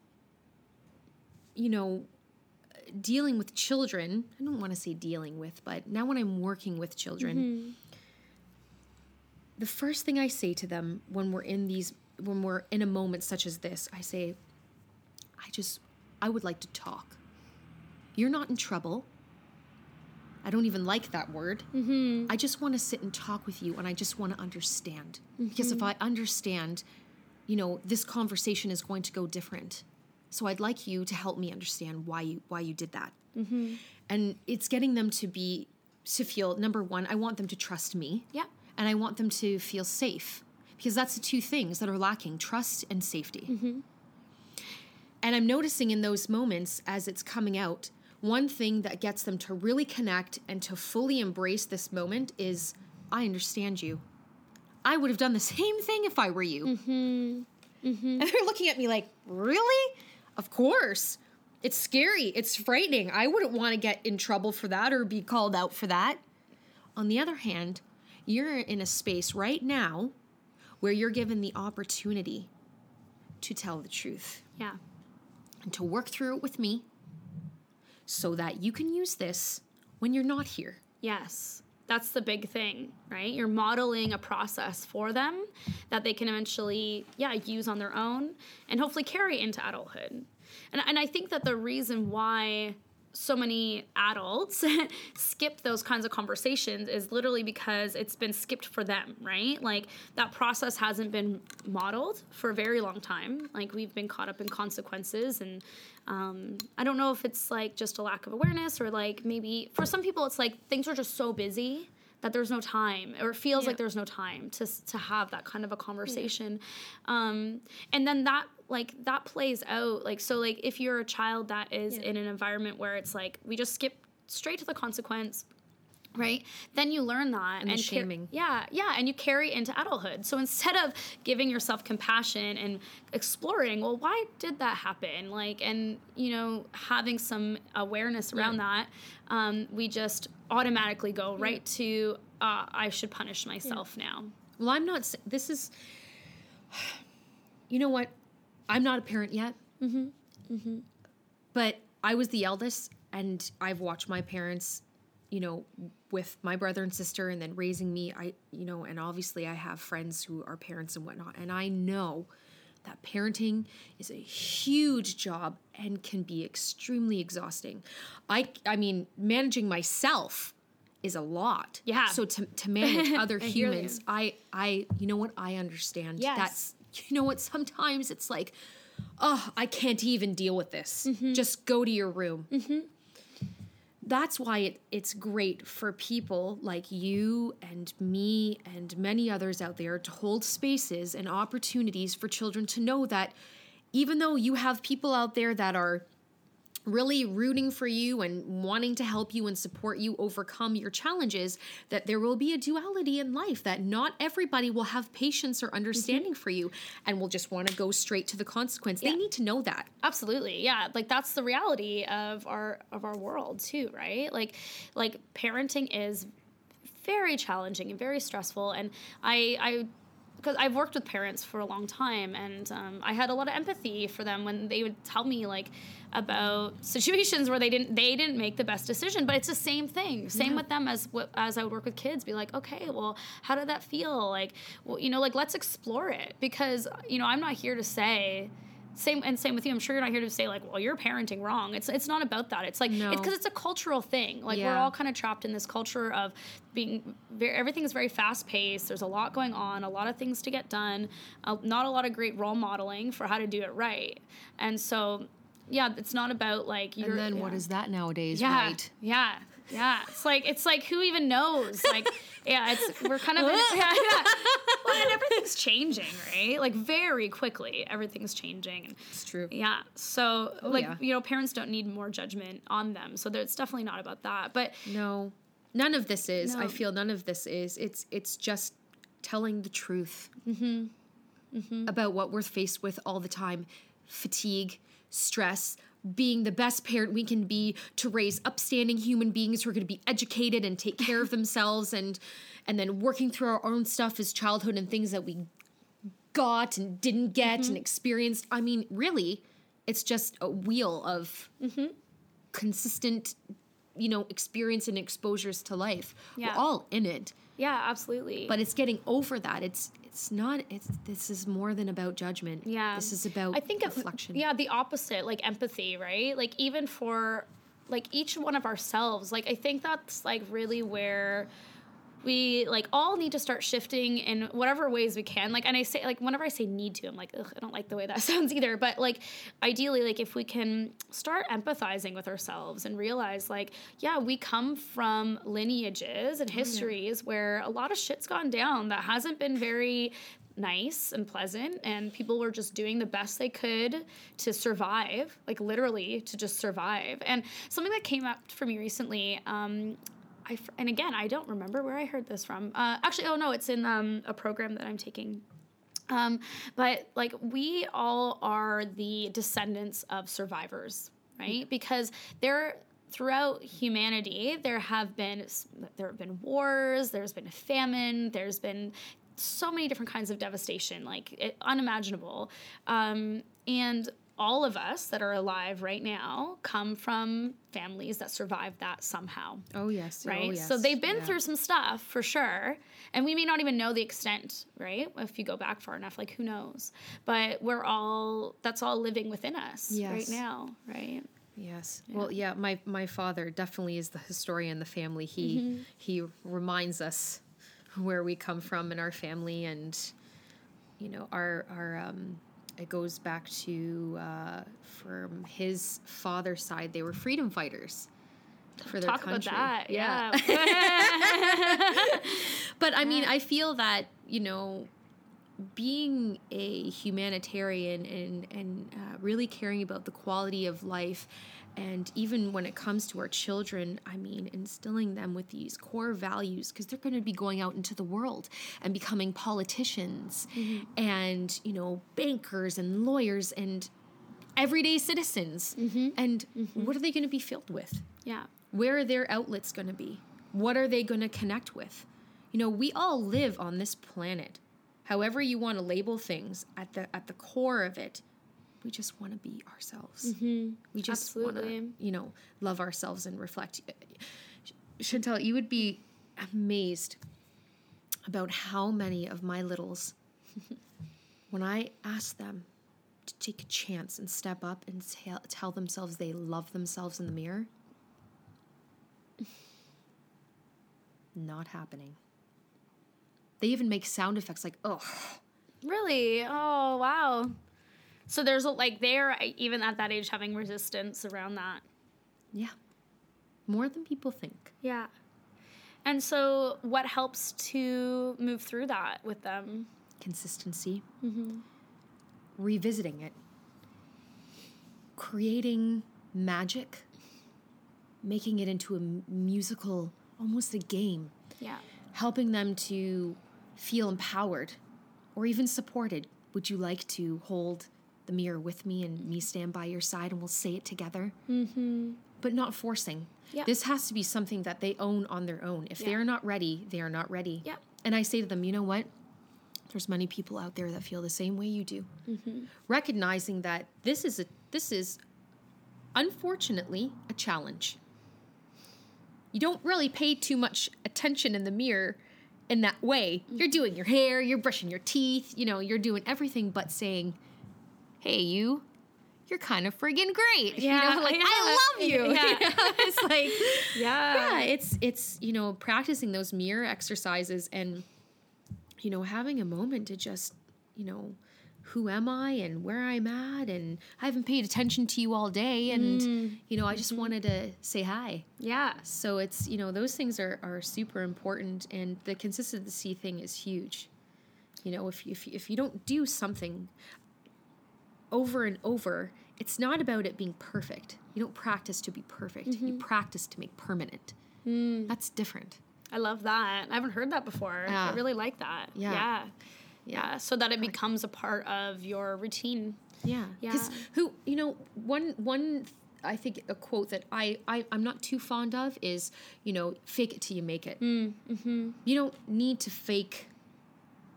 you know dealing with children i don't want to say dealing with but now when i'm working with children mm-hmm. the first thing i say to them when we're in these when we're in a moment such as this i say i just i would like to talk you're not in trouble I don't even like that word. Mm-hmm. I just want to sit and talk with you and I just want to understand. Because if I understand, you know, this conversation is going to go different. So I'd like you to help me understand why you why you did that. Mm-hmm. And it's getting them to be to feel number one, I want them to trust me. Yeah. And I want them to feel safe. Because that's the two things that are lacking trust and safety. And I'm noticing in those moments as it's coming out, one thing that gets them to really connect and to fully embrace this moment is I understand you. I would have done the same thing if I were you. Mm-hmm. And they're looking at me like, really? Of course. It's scary. It's frightening. I wouldn't want to get in trouble for that or be called out for that. On the other hand, you're in a space right now where you're given the opportunity to tell the truth yeah and to work through it with me so that you can use this when you're not here. Yes. That's the big thing, right? You're modeling a process for them that they can eventually, yeah, use on their own and hopefully carry into adulthood. And, and I think that the reason why so many adults <laughs> skip those kinds of conversations is literally because it's been skipped for them, right? Like that process hasn't been modeled for a very long time. Like we've been caught up in consequences and um, I don't know if it's like just a lack of awareness or like maybe for some people it's like things are just so busy that there's no time or it feels Yeah. like there's no time to to have that kind of a conversation um, and then that like that plays out like so like if you're a child that is in an environment where it's like we just skip straight to the consequence right? Then you learn that And car- shaming. yeah yeah and you carry into adulthood. So instead of giving yourself compassion and exploring well why did that happen? Like and you know having some awareness around that um, we just automatically go right to uh, i should punish myself now. Well, I'm not, this is, <sighs> you know what? I'm not a parent yet. Mm-hmm. Mm-hmm. But I was the eldest, and I've watched my parents, you know, with my brother and sister, and then raising me. I, you know, and obviously I have friends who are parents and whatnot, and I know that parenting is a huge job and can be extremely exhausting. I, I mean, managing myself is a lot. Yeah. So to to <laughs> manage other I humans, I I you know what I understand. Yes. That's you know what sometimes it's like, oh, I can't even deal with this. Mm-hmm. Just go to your room. That's why it, it's great for people like you and me and many others out there to hold spaces and opportunities for children to know that even though you have people out there that are really rooting for you and wanting to help you and support you overcome your challenges that there will be a duality in life that not everybody will have patience or understanding Mm-hmm. for you and will just want to go straight to the consequence Yeah. they need to know that Absolutely. Yeah. Like that's the reality of our of our world too, right? Like like parenting is very challenging and very stressful and I I because I've worked with parents for a long time, and um, I had a lot of empathy for them when they would tell me like about <laughs> situations where they didn't they didn't make the best decision. But it's the same thing, same with them as as I would work with kids. Be like, okay, well, how did that feel? Like, well, you know, like let's explore it because you know I'm not here to say same and same with you. I'm sure you're not here to say like, well, you're parenting wrong. It's it's not about that. It's like No. it's because it's a cultural thing. Like we're all kind of trapped in this culture of being very, everything's very fast paced. There's a lot going on, a lot of things to get done, uh, not a lot of great role modeling for how to do it right. And so, yeah, it's not about like you're. and then what yeah. is that nowadays Yeah, right yeah, yeah. It's like it's like who even knows? Like, <laughs> yeah, it's we're kind of in, <laughs> yeah, yeah. <laughs> Well, and everything's changing, right? Like very quickly, everything's changing. It's true yeah. So like yeah. you know, parents don't need more judgment on them. So there- it's definitely not about that. But no none of this is i feel none of this is it's it's just telling the truth mm-hmm. Mm-hmm. about what we're faced with all the time fatigue stress being the best parent we can be to raise upstanding human beings who are going to be educated and take care of <laughs> themselves and and then working through our own stuff as childhood and things that we got and didn't get Mm-hmm. and experienced i mean really it's just a wheel of Mm-hmm. consistent you know experience and exposures to life Yeah. we're all in it yeah, absolutely. but it's getting over that it's it's not it's this is more than about judgment Yeah. this is about I think reflection yeah, the opposite, like empathy, right? Like even for like each one of ourselves, like I think that's like really where we like all need to start shifting in whatever ways we can. Like and I say like whenever I say need to, I'm like, Ugh, I don't like the way that <laughs> sounds either. But like ideally, like if we can start empathizing with ourselves and realize like, yeah, we come from lineages and histories where a lot of shit's gone down that hasn't been very nice and pleasant and people were just doing the best they could to survive like literally to just survive and something that came up for me recently um, I, and again i don't remember where i heard this from uh, actually oh no it's in um, a program that i'm taking um, but like we all are the descendants of survivors, right? Because there throughout humanity there have been there have been wars, there's been a famine, there's been so many different kinds of devastation, like it, unimaginable. Um, and all of us that are alive right now come from families that survived that somehow oh yes right? oh, yes. So they've been Yeah. through some stuff for sure, and we may not even know the extent, right? If you go back far enough, like who knows? But we're all that's all living within us Yes. right now, right? Yes. Well, yeah, my my father definitely is the historian in the family. He Mm-hmm. he reminds us where we come from in our family and you know, our our um it goes back to uh from his father's side they were freedom fighters for their Talk country. about that, yeah. <laughs> But I mean, I feel that, you know, being a humanitarian and and uh, really caring about the quality of life and even when it comes to our children i mean instilling them with these core values because they're going to be going out into the world and becoming politicians mm-hmm. and you know bankers and lawyers and everyday citizens mm-hmm. and mm-hmm. what are they going to be filled with yeah, where are their outlets going to be? What are they going to connect with? You know, we all live on this planet. However you want to label things, at the at the core of it, we just want to be ourselves. Mm-hmm. We just want to, you know, love ourselves and reflect. Chantel, you would be amazed about how many of my littles, <laughs> when I ask them to take a chance and step up and tell, tell themselves they love themselves in the mirror, <laughs> not happening. They even make sound effects like, oh, really. Oh wow. So there's a, like they're uh, even at that age having resistance around that. yeah. More than people think. Yeah. And so, what helps to move through that with them? Consistency, mm-hmm. revisiting it, creating magic, making it into a musical, almost a game, Yeah. helping them to feel empowered or even supported. Would you like to hold the mirror with me and me stand by your side and we'll say it together? Mm-hmm. But not forcing. Yeah. This has to be something that they own on their own. If Yeah. they're not ready, they are not ready. Yeah. And I say to them, you know what? There's many people out there that feel the same way you do. Recognizing that this is a this is unfortunately a challenge. You don't really pay too much attention in the mirror in that way. You're doing your hair, you're brushing your teeth, you know, you're doing everything but saying, "Hey, you, you're kind of friggin' great." Yeah, you know, like yeah. I love you. <laughs> Yeah. <laughs> You know, it's like <laughs> Yeah. yeah, it's it's you know practicing those mirror exercises and you know having a moment to just you know who am I and where I'm at and I haven't paid attention to you all day and mm-hmm. you know I just mm-hmm. wanted to say hi. Yeah. So it's you know those things are are super important and the consistency thing is huge. You know if if if you don't do something over and over, it's not about it being perfect. You don't practice to be perfect. You mm-hmm. practice to make permanent. Mm. That's different. I love that. I haven't heard that before. Yeah. I really like that. Yeah. Yeah. Yeah. Yeah. So that it becomes a part of your routine. Yeah. Yeah. Because who you know one one I think a quote that I, I I'm not too fond of is you know fake it till you make it. Mm, mm-hmm. You don't need to fake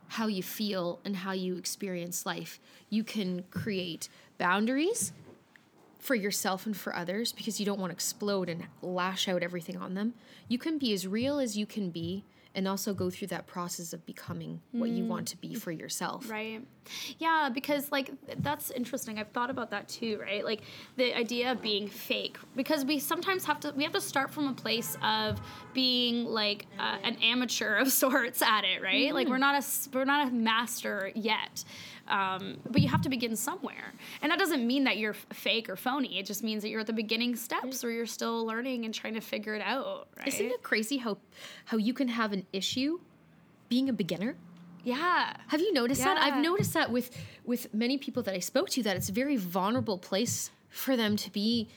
how you feel and how you experience life. You can create boundaries for yourself and for others because you don't want to explode and lash out everything on them. You can be as real as you can be and also go through that process of becoming what you want to be for yourself. Right. Yeah, because like that's interesting. I've thought about that too, right? Like the idea of being fake because we sometimes have to we have to start from a place of being like uh, an amateur of <laughs> sorts at it, right? Like we're not a we're not a master yet. Um, but you have to begin somewhere. And that doesn't mean that you're fake or phony. It just means that you're at the beginning steps where you're still learning and trying to figure it out, right? Isn't it crazy how how you can have an issue being a beginner? yeah. Have you noticed that? I've noticed that with with many people that I spoke to that it's a very vulnerable place for them to be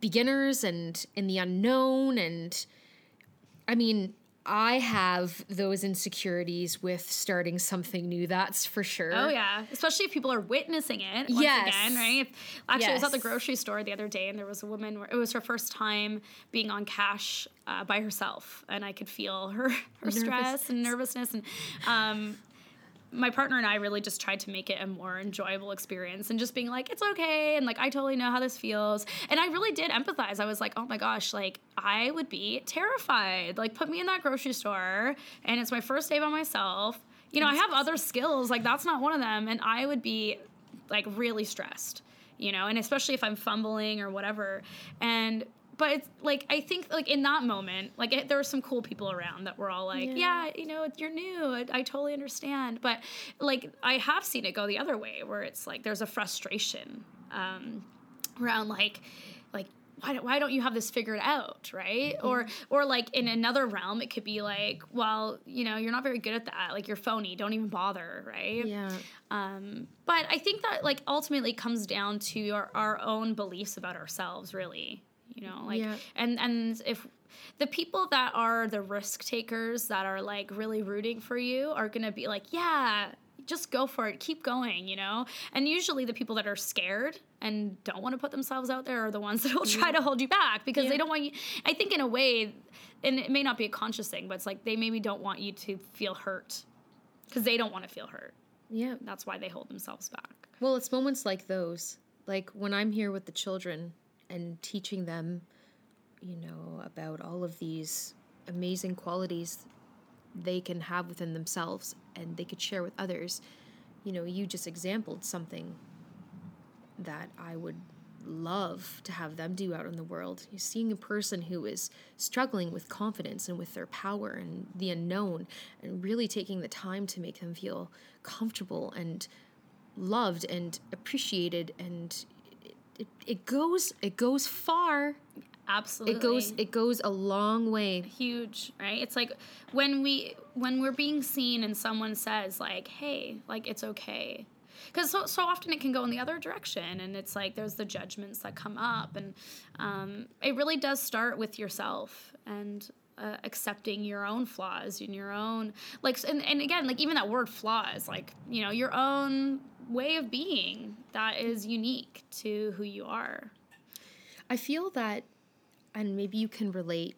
beginners and in the unknown and I mean I have those insecurities with starting something new, that's for sure. Oh yeah, especially if people are witnessing it once Yes. again, right? If- actually, I was at the grocery store the other day, and there was a woman. Where it was her first time being on cash uh, by herself, and I could feel her <laughs> her stress and nervousness. And um, my partner and I really just tried to make it a more enjoyable experience, and just being like, "It's okay," and like, "I totally know how this feels," and I really did empathize. I was like, "Oh my gosh, like I would be terrified. Like, put me in that grocery store, and it's my first day by myself." You know, I have other skills, like that's not one of them, and I would be like really stressed, you know, and especially if I'm fumbling or whatever. And but it's like I think like in that moment, like it, there were some cool people around that were all like, yeah, you know, you're new, I, I totally understand. But like I have seen it go the other way, where it's like there's a frustration um, around like like why don't, why don't you have this figured out right or or like in another realm it could be like well you know you're not very good at that like you're phony don't even bother right Yeah. um, but I think that like ultimately comes down to our, our own beliefs about ourselves, really. You know, like Yeah. and and if the people that are the risk takers that are like really rooting for you are gonna be like, yeah, just go for it, keep going, you know. And usually the people that are scared and don't want to put themselves out there are the ones <laughs> that will try to hold you back because Yeah. they don't want you. I think in a way, and it may not be a conscious thing, but it's like they maybe don't want you to feel hurt because they don't want to feel hurt. Yeah. That's why they hold themselves back. Well, it's moments like those, like when I'm here with the children and teaching them, you know, about all of these amazing qualities they can have within themselves and they could share with others. You know, you just exampled something that I would love to have them do out in the world. You're seeing a person who is struggling with confidence and with their power and the unknown, and really taking the time to make them feel comfortable and loved and appreciated and it, it, goes it goes far Absolutely. it goes it goes a long way huge, right? It's like when we when we're being seen and someone says like, "Hey, like it's okay." because so, so often it can go in the other direction and it's like there's the judgments that come up and um, it really does start with yourself and uh, accepting your own flaws and your own like and, and again like even that word flaws like you know your own way of being that is unique to who you are I feel that, and maybe you can relate,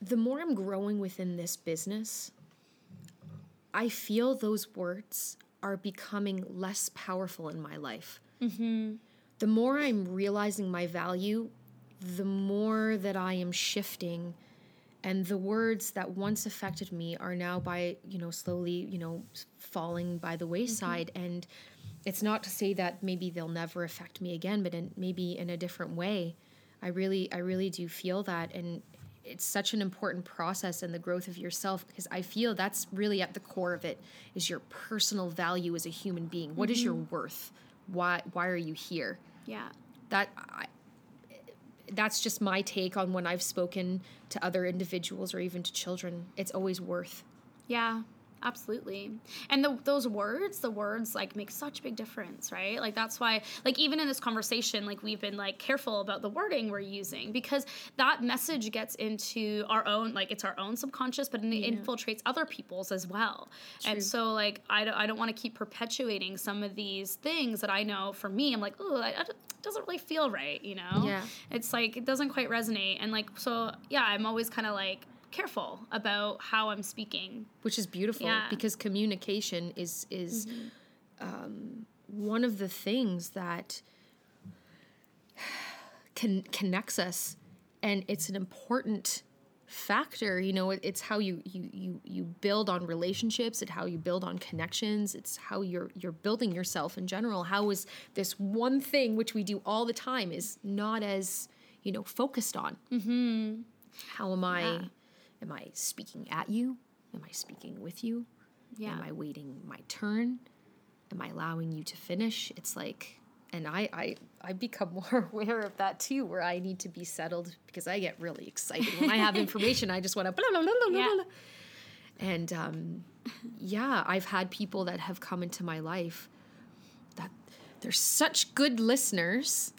the more I'm growing within this business, I feel those words are becoming less powerful in my life. Mm-hmm. The more I'm realizing my value, the more that I am shifting. And the words that once affected me are now by, you know, slowly, you know, falling by the mm-hmm. wayside. And it's not to say that maybe they'll never affect me again, but in, maybe in a different way. I really, I really do feel that, and it's such an important process in the growth of yourself because I feel that's really at the core of it is your personal value as a human being. What is your mm-hmm. worth? Why, why are you here? yeah That I, that's just my take on when I've spoken to other individuals or even to children. It's always worth. Yeah, absolutely. And the, those words, the words like make such a big difference, right? Like that's why, like even in this conversation, like we've been like careful about the wording we're using because that message gets into our own, like it's our own subconscious, but it infiltrates other people's as well. And so like I don't, I don't want to keep perpetuating some of these things that I know for me, I'm like, oh, it doesn't really feel right, you know? Yeah. It's like it doesn't quite resonate, and like so, yeah, I'm always kind of like careful about how I'm speaking. which is beautiful Yeah. because communication is is um, one of the things that can connects us and it's an important factor you know it, it's how you, you you you build on relationships it's how you build on connections it's how you're you're building yourself in general how is this one thing which we do all the time is not as you know focused on mm-hmm. how am i Yeah. Am i speaking at you am i speaking with you Yeah. am i waiting my turn am i allowing you to finish it's like and I, I I become <laughs> more aware of that too, where I need to be settled because I get really excited when I have <laughs> information. I just want to blah, blah, blah, blah, blah, Yeah. blah. <laughs> And um, yeah, I've had people that have come into my life that they're such good listeners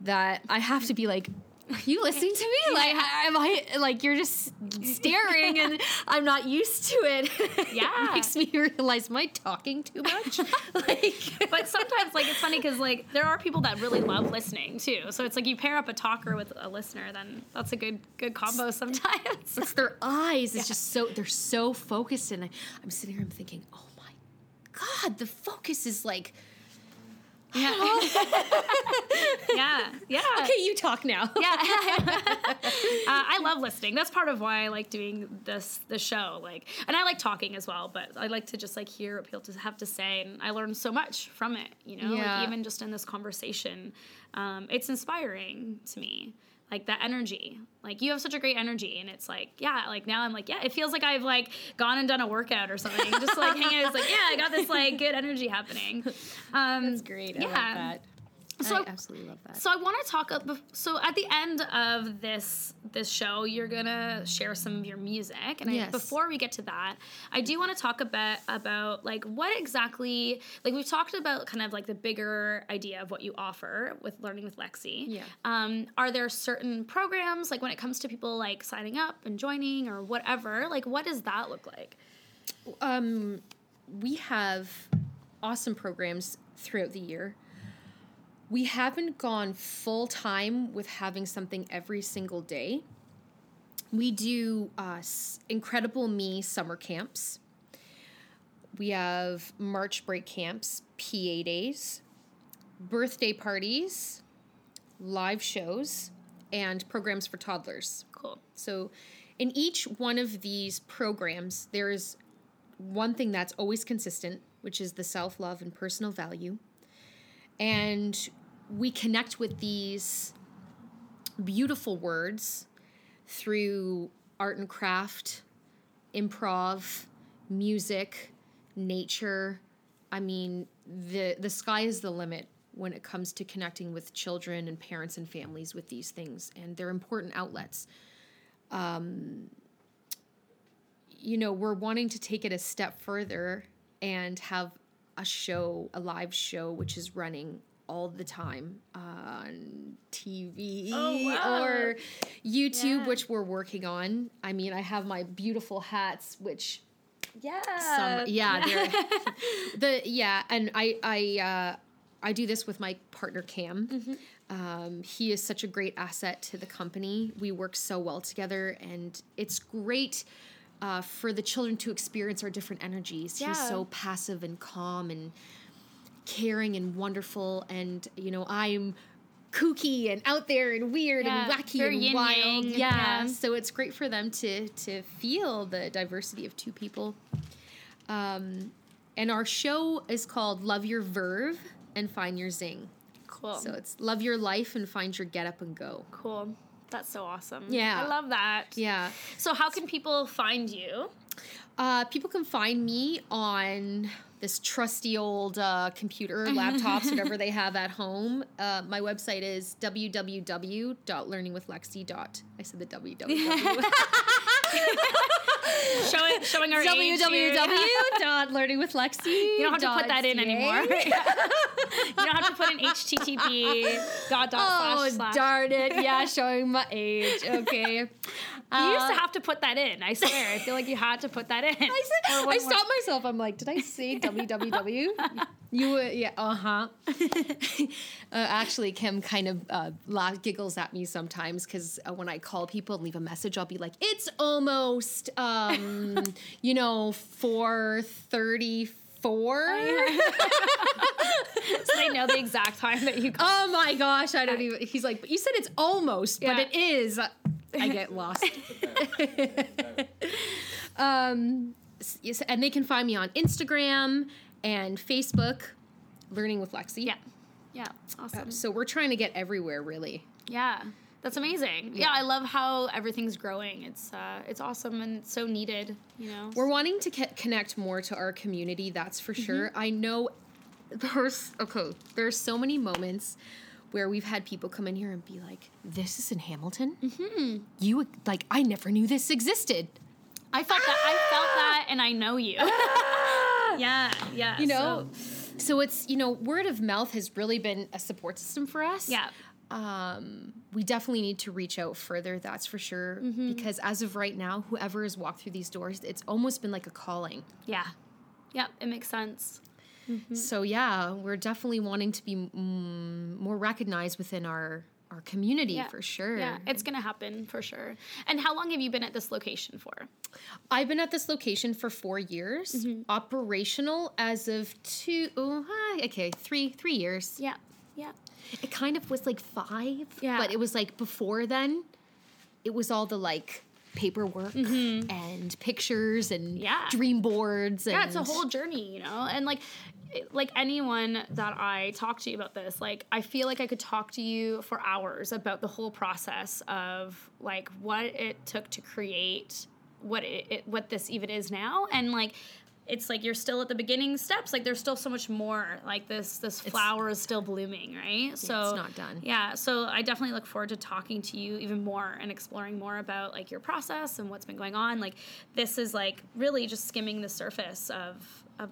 that I have to be like, <laughs> you listening to me? Like, am I like you're just staring and <laughs> I'm not used to it? <laughs> Yeah. it makes me realize, am I talking too much? like, but sometimes like it's funny because like there are people that really love listening too so it's like you pair up a talker with a listener then that's a good good combo sometimes it's their eyes. It's just so they're so focused, and I, I'm sitting here, I'm thinking, oh my god, the focus is like. Yeah. <laughs> Yeah yeah. Okay, you talk now. yeah. <laughs> <laughs> Uh, i love listening. That's part of why i like doing this the show like and i like talking as well but i like to just like hear what people have to say and i learn so much from it you know Yeah. like even just in this conversation. Um, it's inspiring to me like that energy. Like you have such a great energy and it's like yeah like now i'm like yeah it feels like i've like gone and done a workout or something. Just like hanging out. It's like yeah i got this like good energy happening. <laughs> Um That's great. I Yeah. So- I absolutely love that. so I want to talk. So at the end of this this show, you're gonna share some of your music, and I, before we get to that, I do want to talk a bit about like what exactly like we've talked about kind of like the bigger idea of what you offer with learning with Lexi. Yeah. Um, are there certain programs like when it comes to people like signing up and joining or whatever? Like what does that look like? um, we have awesome programs throughout the year. We haven't gone full time with having something every single day. We do uh, Incredible Me summer camps. We have March break camps, PA days, birthday parties, live shows, and programs for toddlers. Cool. So, in each one of these programs, there is one thing that's always consistent, which is the self love and personal value. And we connect with these beautiful words through art and craft, improv, music, nature. I mean, the the sky is the limit when it comes to connecting with children and parents and families with these things, and they're important outlets. Um, you know, we're wanting to take it a step further and have a show, a live show, which is running all the time on TV Oh, wow. or YouTube, Yeah. which we're working on. I mean, I have my beautiful hats, which Yeah. some yeah, <laughs> the yeah, and I I uh, I do this with my partner Cam. Um, he is such a great asset to the company. We work so well together, and it's great. Uh, for the children to experience our different energies. Yeah. He's so passive and calm and caring and wonderful. And, you know, I'm kooky and out there and weird Yeah, and wacky and yin wild. Yeah. yeah. So it's great for them to to feel the diversity of two people. Um, and our show is called Love Your Verve and Find Your Zing. cool. So it's love your life and find your get up and go. cool. That's so awesome. Yeah. I love that. Yeah. So how can people find you? Uh, people can find me on this trusty old uh, computer, laptops, <laughs> whatever they have at home. Uh, my website is www.learningwithlexi. I said the www. <laughs> Showing showing our www.learningwithlexi. You don't have to put that in anymore. <laughs> you don't have to put an HTTP dot dot Oh, slash slash. darn it. Yeah, showing my age. Okay. You used to have to put that in. I swear. I feel like you had to put that in. <laughs> I, said, I more- stopped myself. I'm like, did I say <laughs> www? You were, yeah, uh huh. <laughs> uh, actually, Kim kind of uh, la- giggles at me sometimes because uh, when I call people and leave a message, I'll be like, it's almost, um, you know, 434. so they know the exact time that you call. Oh my gosh, I don't even. He's like, but you said it's almost, Yeah. but it is. I <laughs> get lost. um, yes, and they can find me on Instagram and Facebook, Learning with Lexi. Yeah. Yeah. Awesome. So we're trying to get everywhere, really. Yeah. That's amazing. Yeah. Yeah. I love how everything's growing. It's uh, it's awesome and it's so needed. You know. We're wanting to ca- connect more to our community. That's for sure. I know there's okay. There's so many moments where we've had people come in here and be like, "This is in Hamilton. Mm-hmm. You like, I never knew this existed." I felt that. I felt that, and I know you. <laughs> yeah. Yeah. you know so- so, it's you know word of mouth has really been a support system for us yeah. um we definitely need to reach out further that's for sure because as of right now whoever has walked through these doors it's almost been like a calling Yeah. Yep. It makes sense. So yeah we're definitely wanting to be mm, more recognized within our our community Yeah. for sure Yeah. It's gonna happen for sure. And how long have you been at this location for? i've been at this location for four years Mm-hmm. operational as of two. hi, okay three three years Yeah. Yeah. It kind of was like five, Yeah. but it was like before then. It was all the like paperwork and pictures and Mm-hmm. Yeah. dream boards. And yeah it's a whole journey you know and like like anyone that i talk to you about this like i feel like i could talk to you for hours about the whole process of like what it took to create what it, it what this even is now. And like it's like you're still at the beginning steps. Like there's still so much more. Like this this flower is still blooming right? So it's not done. yeah so i definitely look forward to talking to you even more and exploring more about like your process and what's been going on. Like this is like really just skimming the surface of of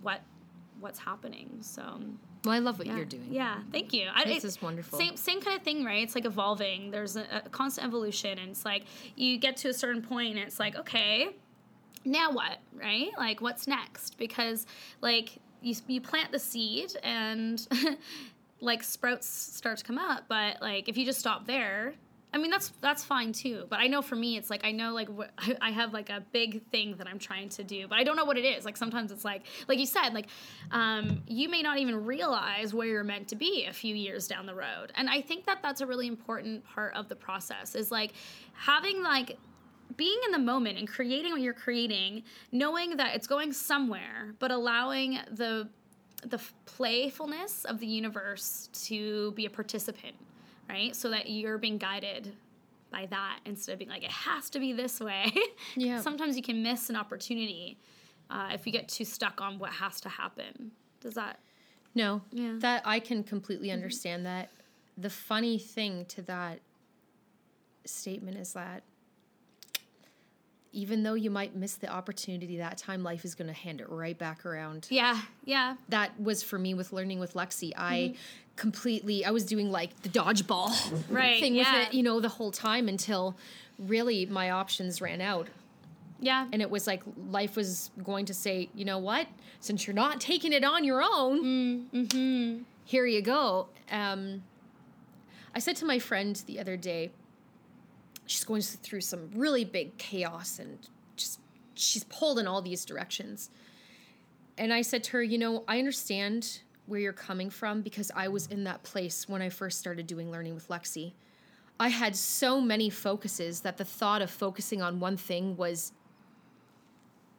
what what's happening so Well, I love what yeah. you're doing. Yeah, thank you. I, This is wonderful. Same same kind of thing, right? It's like evolving. There's a, a constant evolution, and it's like you get to a certain point, and it's like, okay, now what, right? Like, what's next? Because like you you plant the seed, and <laughs> like sprouts start to come up, but like if you just stop there. I mean that's that's fine too, but I know for me it's like I know like wh- <laughs> I have like a big thing that I'm trying to do, but I don't know what it is. Like sometimes it's like like you said, like um, you may not even realize where you're meant to be a few years down the road, and I think that that's a really important part of the process is like having like being in the moment and creating what you're creating, knowing that it's going somewhere, but allowing the the playfulness of the universe to be a participant, right? So that you're being guided by that instead of being like it has to be this way. <laughs> Yeah. Sometimes you can miss an opportunity uh, if you get too stuck on what has to happen. Does that? No, Yeah. Mm-hmm. that I can completely understand that. The funny thing to that statement is that even though you might miss the opportunity that time, life is going to hand it right back around. Yeah, yeah. That was for me with learning with Lexi. I completely, I was doing like the dodgeball <laughs> Right, thing yeah. with it, you know, the whole time until really my options ran out. Yeah. And it was like life was going to say, you know what? Since you're not taking it on your own, here you go. Um, I said to my friend the other day, she's going through some really big chaos and just she's pulled in all these directions. And I said to her, you know, I understand where you're coming from because I was in that place when I first started doing learning with Lexi. I had so many focuses that the thought of focusing on one thing was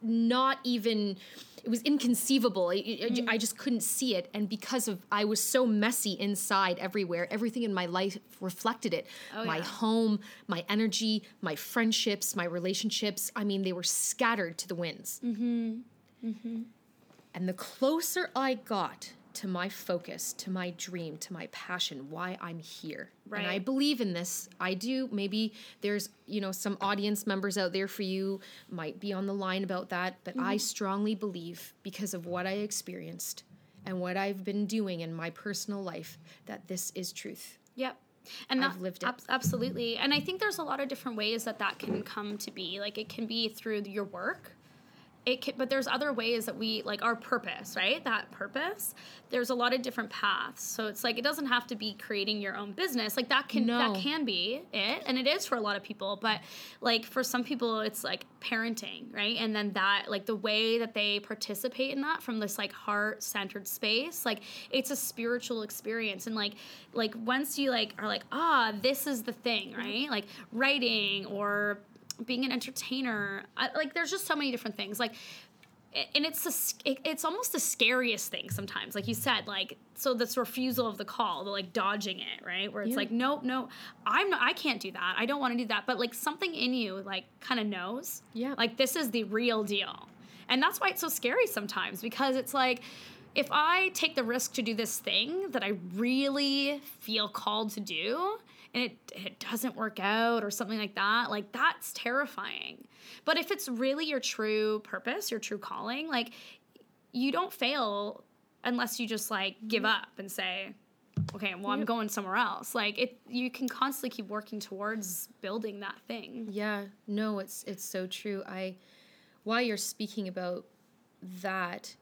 not even it was inconceivable I, I- I just couldn't see it and because of i was so messy inside everywhere everything in my life reflected it Oh, my yeah. home my energy my friendships my relationships i mean they were scattered to the winds mm-hmm. Mm-hmm. and the closer i got to my focus to my dream to my passion why i'm here and i believe in this i do maybe there's you know some audience members out there for you might be on the line about that but i mm-hmm. strongly believe because of what i experienced and what i've been doing in my personal life that this is truth Yep. And I've lived it. ab- absolutely. And I think there's a lot of different ways that that can come to be. Like it can be through your work. It can, but there's other ways that we like our purpose, right? That purpose. There's a lot of different paths. So it's like it doesn't have to be creating your own business. Like that can No. that can be it, and it is for a lot of people. But like for some people, it's like parenting, right? And then that like the way that they participate in that from this like heart centered space, like it's a spiritual experience. And like like once you like are like ah this is the thing, right? Like writing or being an entertainer I, like there's just so many different things. Like and it's the it's almost the scariest thing sometimes like you said like so this refusal of the call the like dodging it right? Where it's Yeah. like nope no i'm not i can't do that. I don't want to do that. But like something in you like kind of knows Yeah. like this is the real deal. And that's why it's so scary sometimes because it's like if i take the risk to do this thing that i really feel called to do and it, it doesn't work out or something like that like that's terrifying. But if it's really your true purpose your true calling like you don't fail unless you just like give mm-hmm. up and say okay well i'm Yep. going somewhere else. Like it you can constantly keep working towards building that thing. Yeah, no, it's it's so true. I while you're speaking about that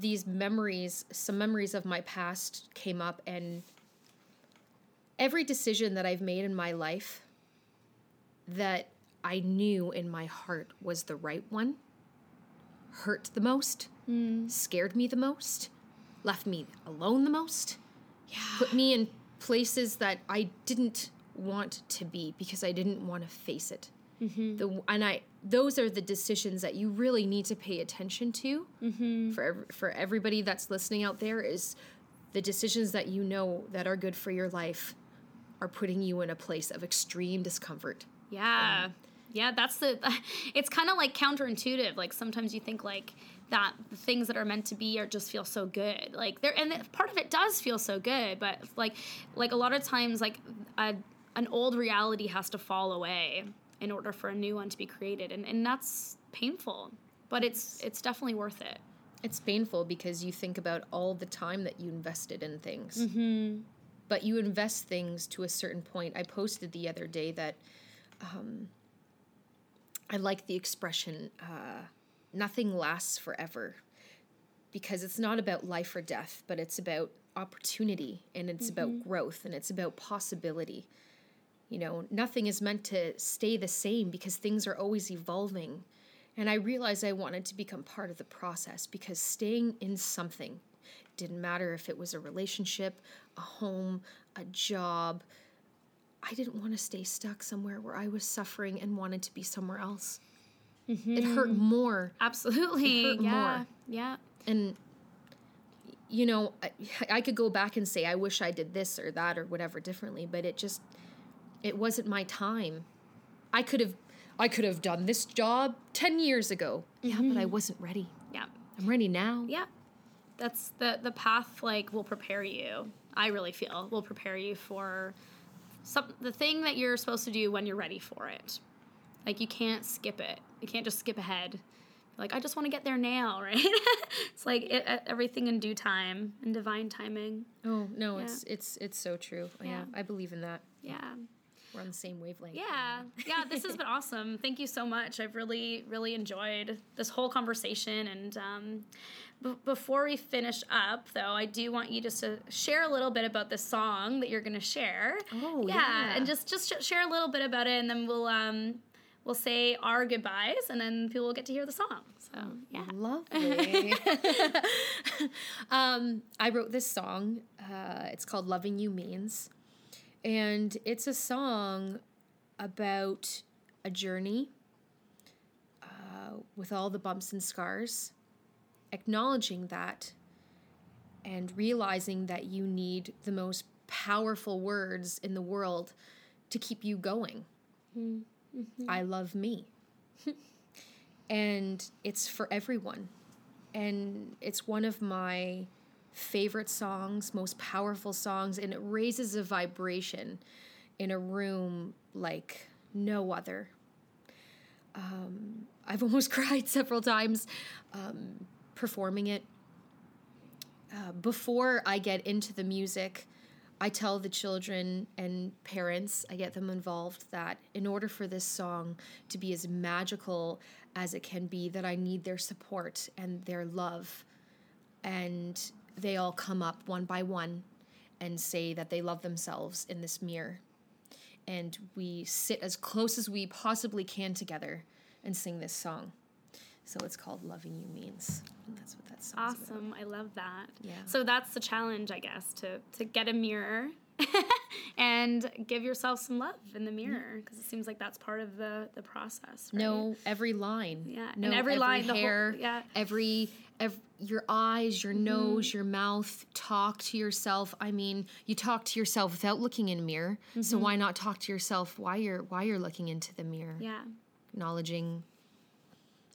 these memories, some memories of my past came up and every decision that I've made in my life that I knew in my heart was the right one hurt the most, mm. scared me the most, left me alone the most put me in places that I didn't want to be because I didn't want to face it. Mm-hmm. The, and I those are the decisions that you really need to pay attention to mm-hmm. for ev- for everybody that's listening out there is the decisions that you know that are good for your life are putting you in a place of extreme discomfort. Yeah. yeah, that's the <laughs> it's kind of like counterintuitive. Like sometimes you think like that the things that are meant to be are just feel so good. Like there and part of it does feel so good, but like like a lot of times like a, an old reality has to fall away in order for a new one to be created and and that's painful. But it's it's definitely worth it. It's painful because you think about all the time that you invested in things. Mm-hmm. But you invest things to a certain point. I posted the other day that um, I like the expression uh, nothing lasts forever because it's not about life or death, but it's about opportunity and it's about growth and it's about possibility. You know, nothing is meant to stay the same because things are always evolving. And I realized I wanted to become part of the process because staying in something didn't matter if it was a relationship, a home, a job. I didn't want to stay stuck somewhere where I was suffering and wanted to be somewhere else. It hurt mm-hmm. more. Absolutely. It hurt yeah. more. Yeah. And, you know, I, I could go back and say, I wish I did this or that or whatever differently, but it just, it wasn't my time. I could have, I could have done this job 10 years ago. Yeah, but I wasn't ready. Yeah. I'm ready now. Yeah. That's the the path like will prepare you. I really feel will prepare you for some the thing that you're supposed to do when you're ready for it. Like you can't skip it. You can't just skip ahead. Like I just want to get there now, <laughs> right? it's like it, everything in due time and divine timing. Oh no, yeah. it's it's it's so true. Yeah. yeah, I believe in that. Yeah. We're on the same wavelength. Yeah. Yeah, this has been <laughs> awesome. Thank you so much. I've really, really enjoyed this whole conversation. And um, b- before we finish up, though, I do want you just to share a little bit about the song that you're going to share. Oh, yeah. yeah. And just, just sh- share a little bit about it, and then we'll. Um, we'll say our goodbyes and then people will get to hear the song. So, yeah. Lovely. <laughs> um, I wrote this song. Uh, it's called Loving You Means. And it's a song about a journey uh, with all the bumps and scars, acknowledging that and realizing that you need the most powerful words in the world to keep you going. Mm-hmm. I love me. <laughs> and it's for everyone. And it's one of my favorite songs, most powerful songs, and it raises a vibration in a room like no other. Um, I've <laughs> almost cried several times um, performing it. Uh, before I get into the music, I tell the children and parents, I get them involved, that in order for this song to be as magical as it can be, that I need their support and their love. And they all come up one by one and say that they love themselves in this mirror. And we sit as close as we possibly can together and sing this song. So it's called Loving You Means. And that's what that song's Awesome. About. I love that. Yeah. So that's the challenge, I guess, to to get a mirror <laughs> and give yourself some love in the mirror because it seems like that's part of the the process. Right? No, every line. Yeah. No, and every, every line, hair, the whole, yeah. every every your eyes, your mm-hmm. nose, your mouth, talk to yourself. I mean, you talk to yourself without looking in a mirror. Mm-hmm. So why not talk to yourself while you're while you're looking into the mirror? Yeah. Acknowledging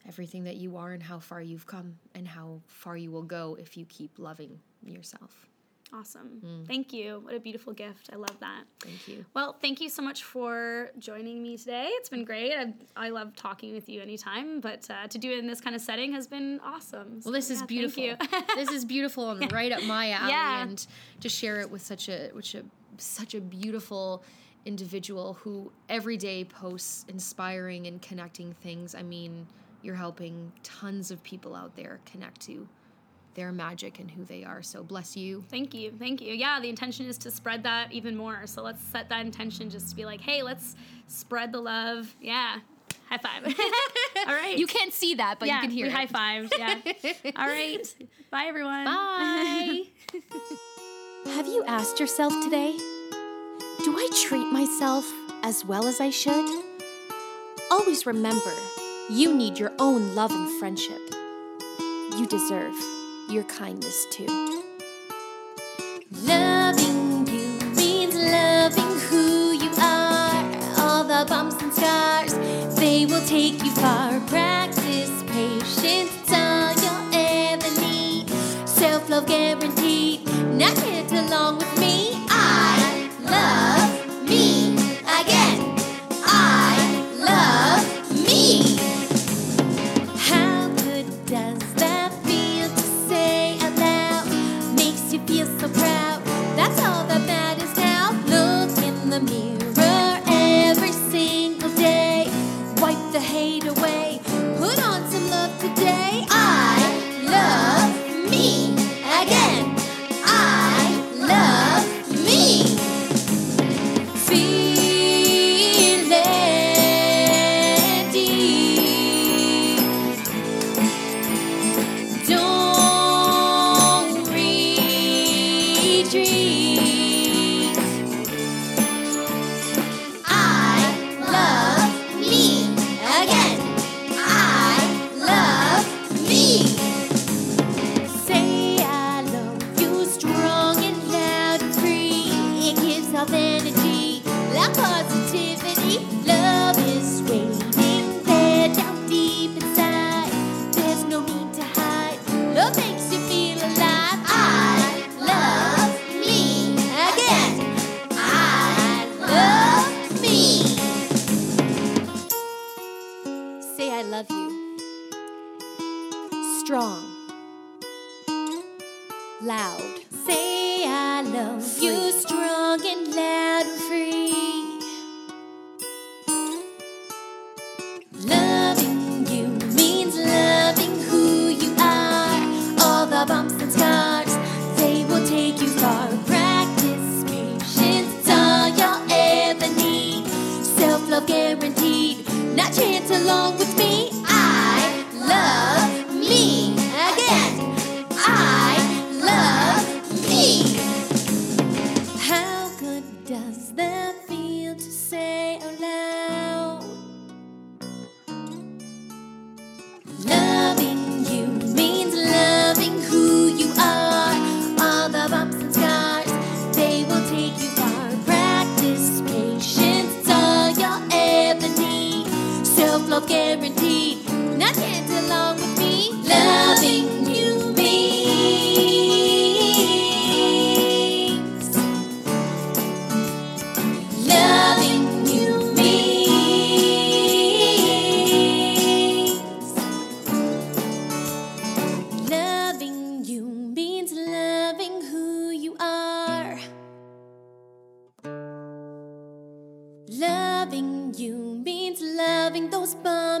everything that you are and how far you've come and how far you will go if you keep loving yourself. Awesome. Mm. Thank you. What a beautiful gift. I love that. Thank you. Well, thank you so much for joining me today. It's been great. I, I love talking with you anytime, but uh, to do it in this kind of setting has been awesome. So, well, this yeah, is beautiful. <laughs> this is beautiful and yeah. <laughs> right up my alley. Yeah. And to share it with such a, which a such a beautiful individual who every day posts inspiring and connecting things. I mean, you're helping tons of people out there connect to their magic and who they are. So bless you. Thank you. Thank you. Yeah, the intention is to spread that even more. So let's set that intention just to be like, hey, let's spread the love. Yeah. High five. <laughs> All right. You can't see that, but yeah, you can hear we it. High five. Yeah. <laughs> All right. Bye, everyone. Bye. <laughs> Have you asked yourself today, do I treat myself as well as I should? Always remember, you need your own love and friendship. You deserve your kindness too. Loving you means loving who you are. All the bumps and scars, they will take you far.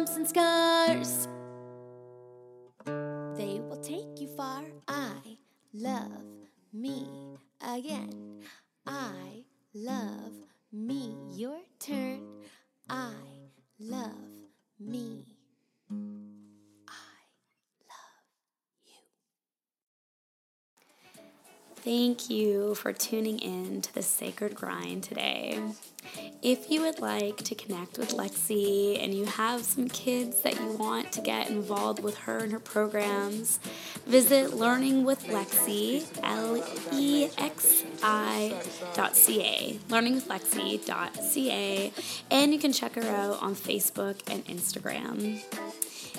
Bumps and scars. They will take you far. I love me again. I love me. Your turn. I love me. Thank you for tuning in to the Sacred Grind today. If you would like to connect with Lexi and you have some kids that you want to get involved with her and her programs, visit Learning with Lexi, L E X I dot C-A, learningwithlexi.ca, and you can check her out on Facebook and Instagram.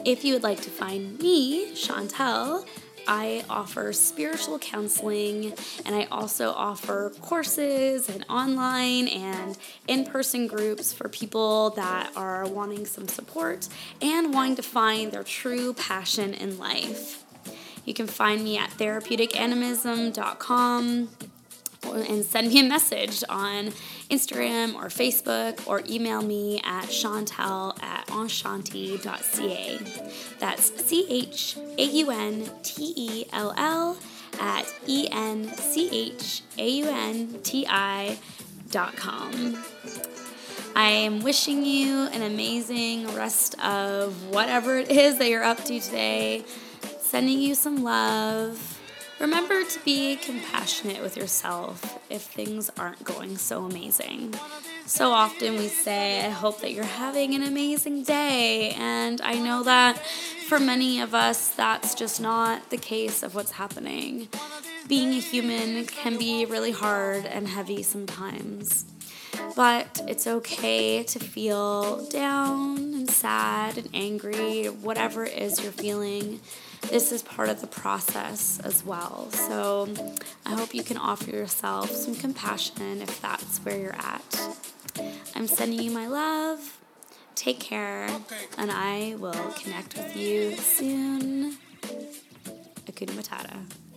If you would like to find me, Chauntell, I offer spiritual counseling and I also offer courses and online and in person groups for people that are wanting some support and wanting to find their true passion in life. You can find me at therapeuticanimism.com and send me a message on Instagram or Facebook or email me at chauntell at enchaunti.ca. That's C H A U N T E L L at E N C H A U N T I dot com. I am wishing you an amazing rest of whatever it is that you're up to today. Sending you some love. Remember to be compassionate with yourself if things aren't going so amazing. So often we say, I hope that you're having an amazing day. And I know that for many of us, that's just not the case of what's happening. Being a human can be really hard and heavy sometimes. But it's okay to feel down and sad and angry, whatever it is you're feeling. This is part of the process as well. So I hope you can offer yourself some compassion if that's where you're at. I'm sending you my love. Take care, and I will connect with you soon. Hakuna Matata.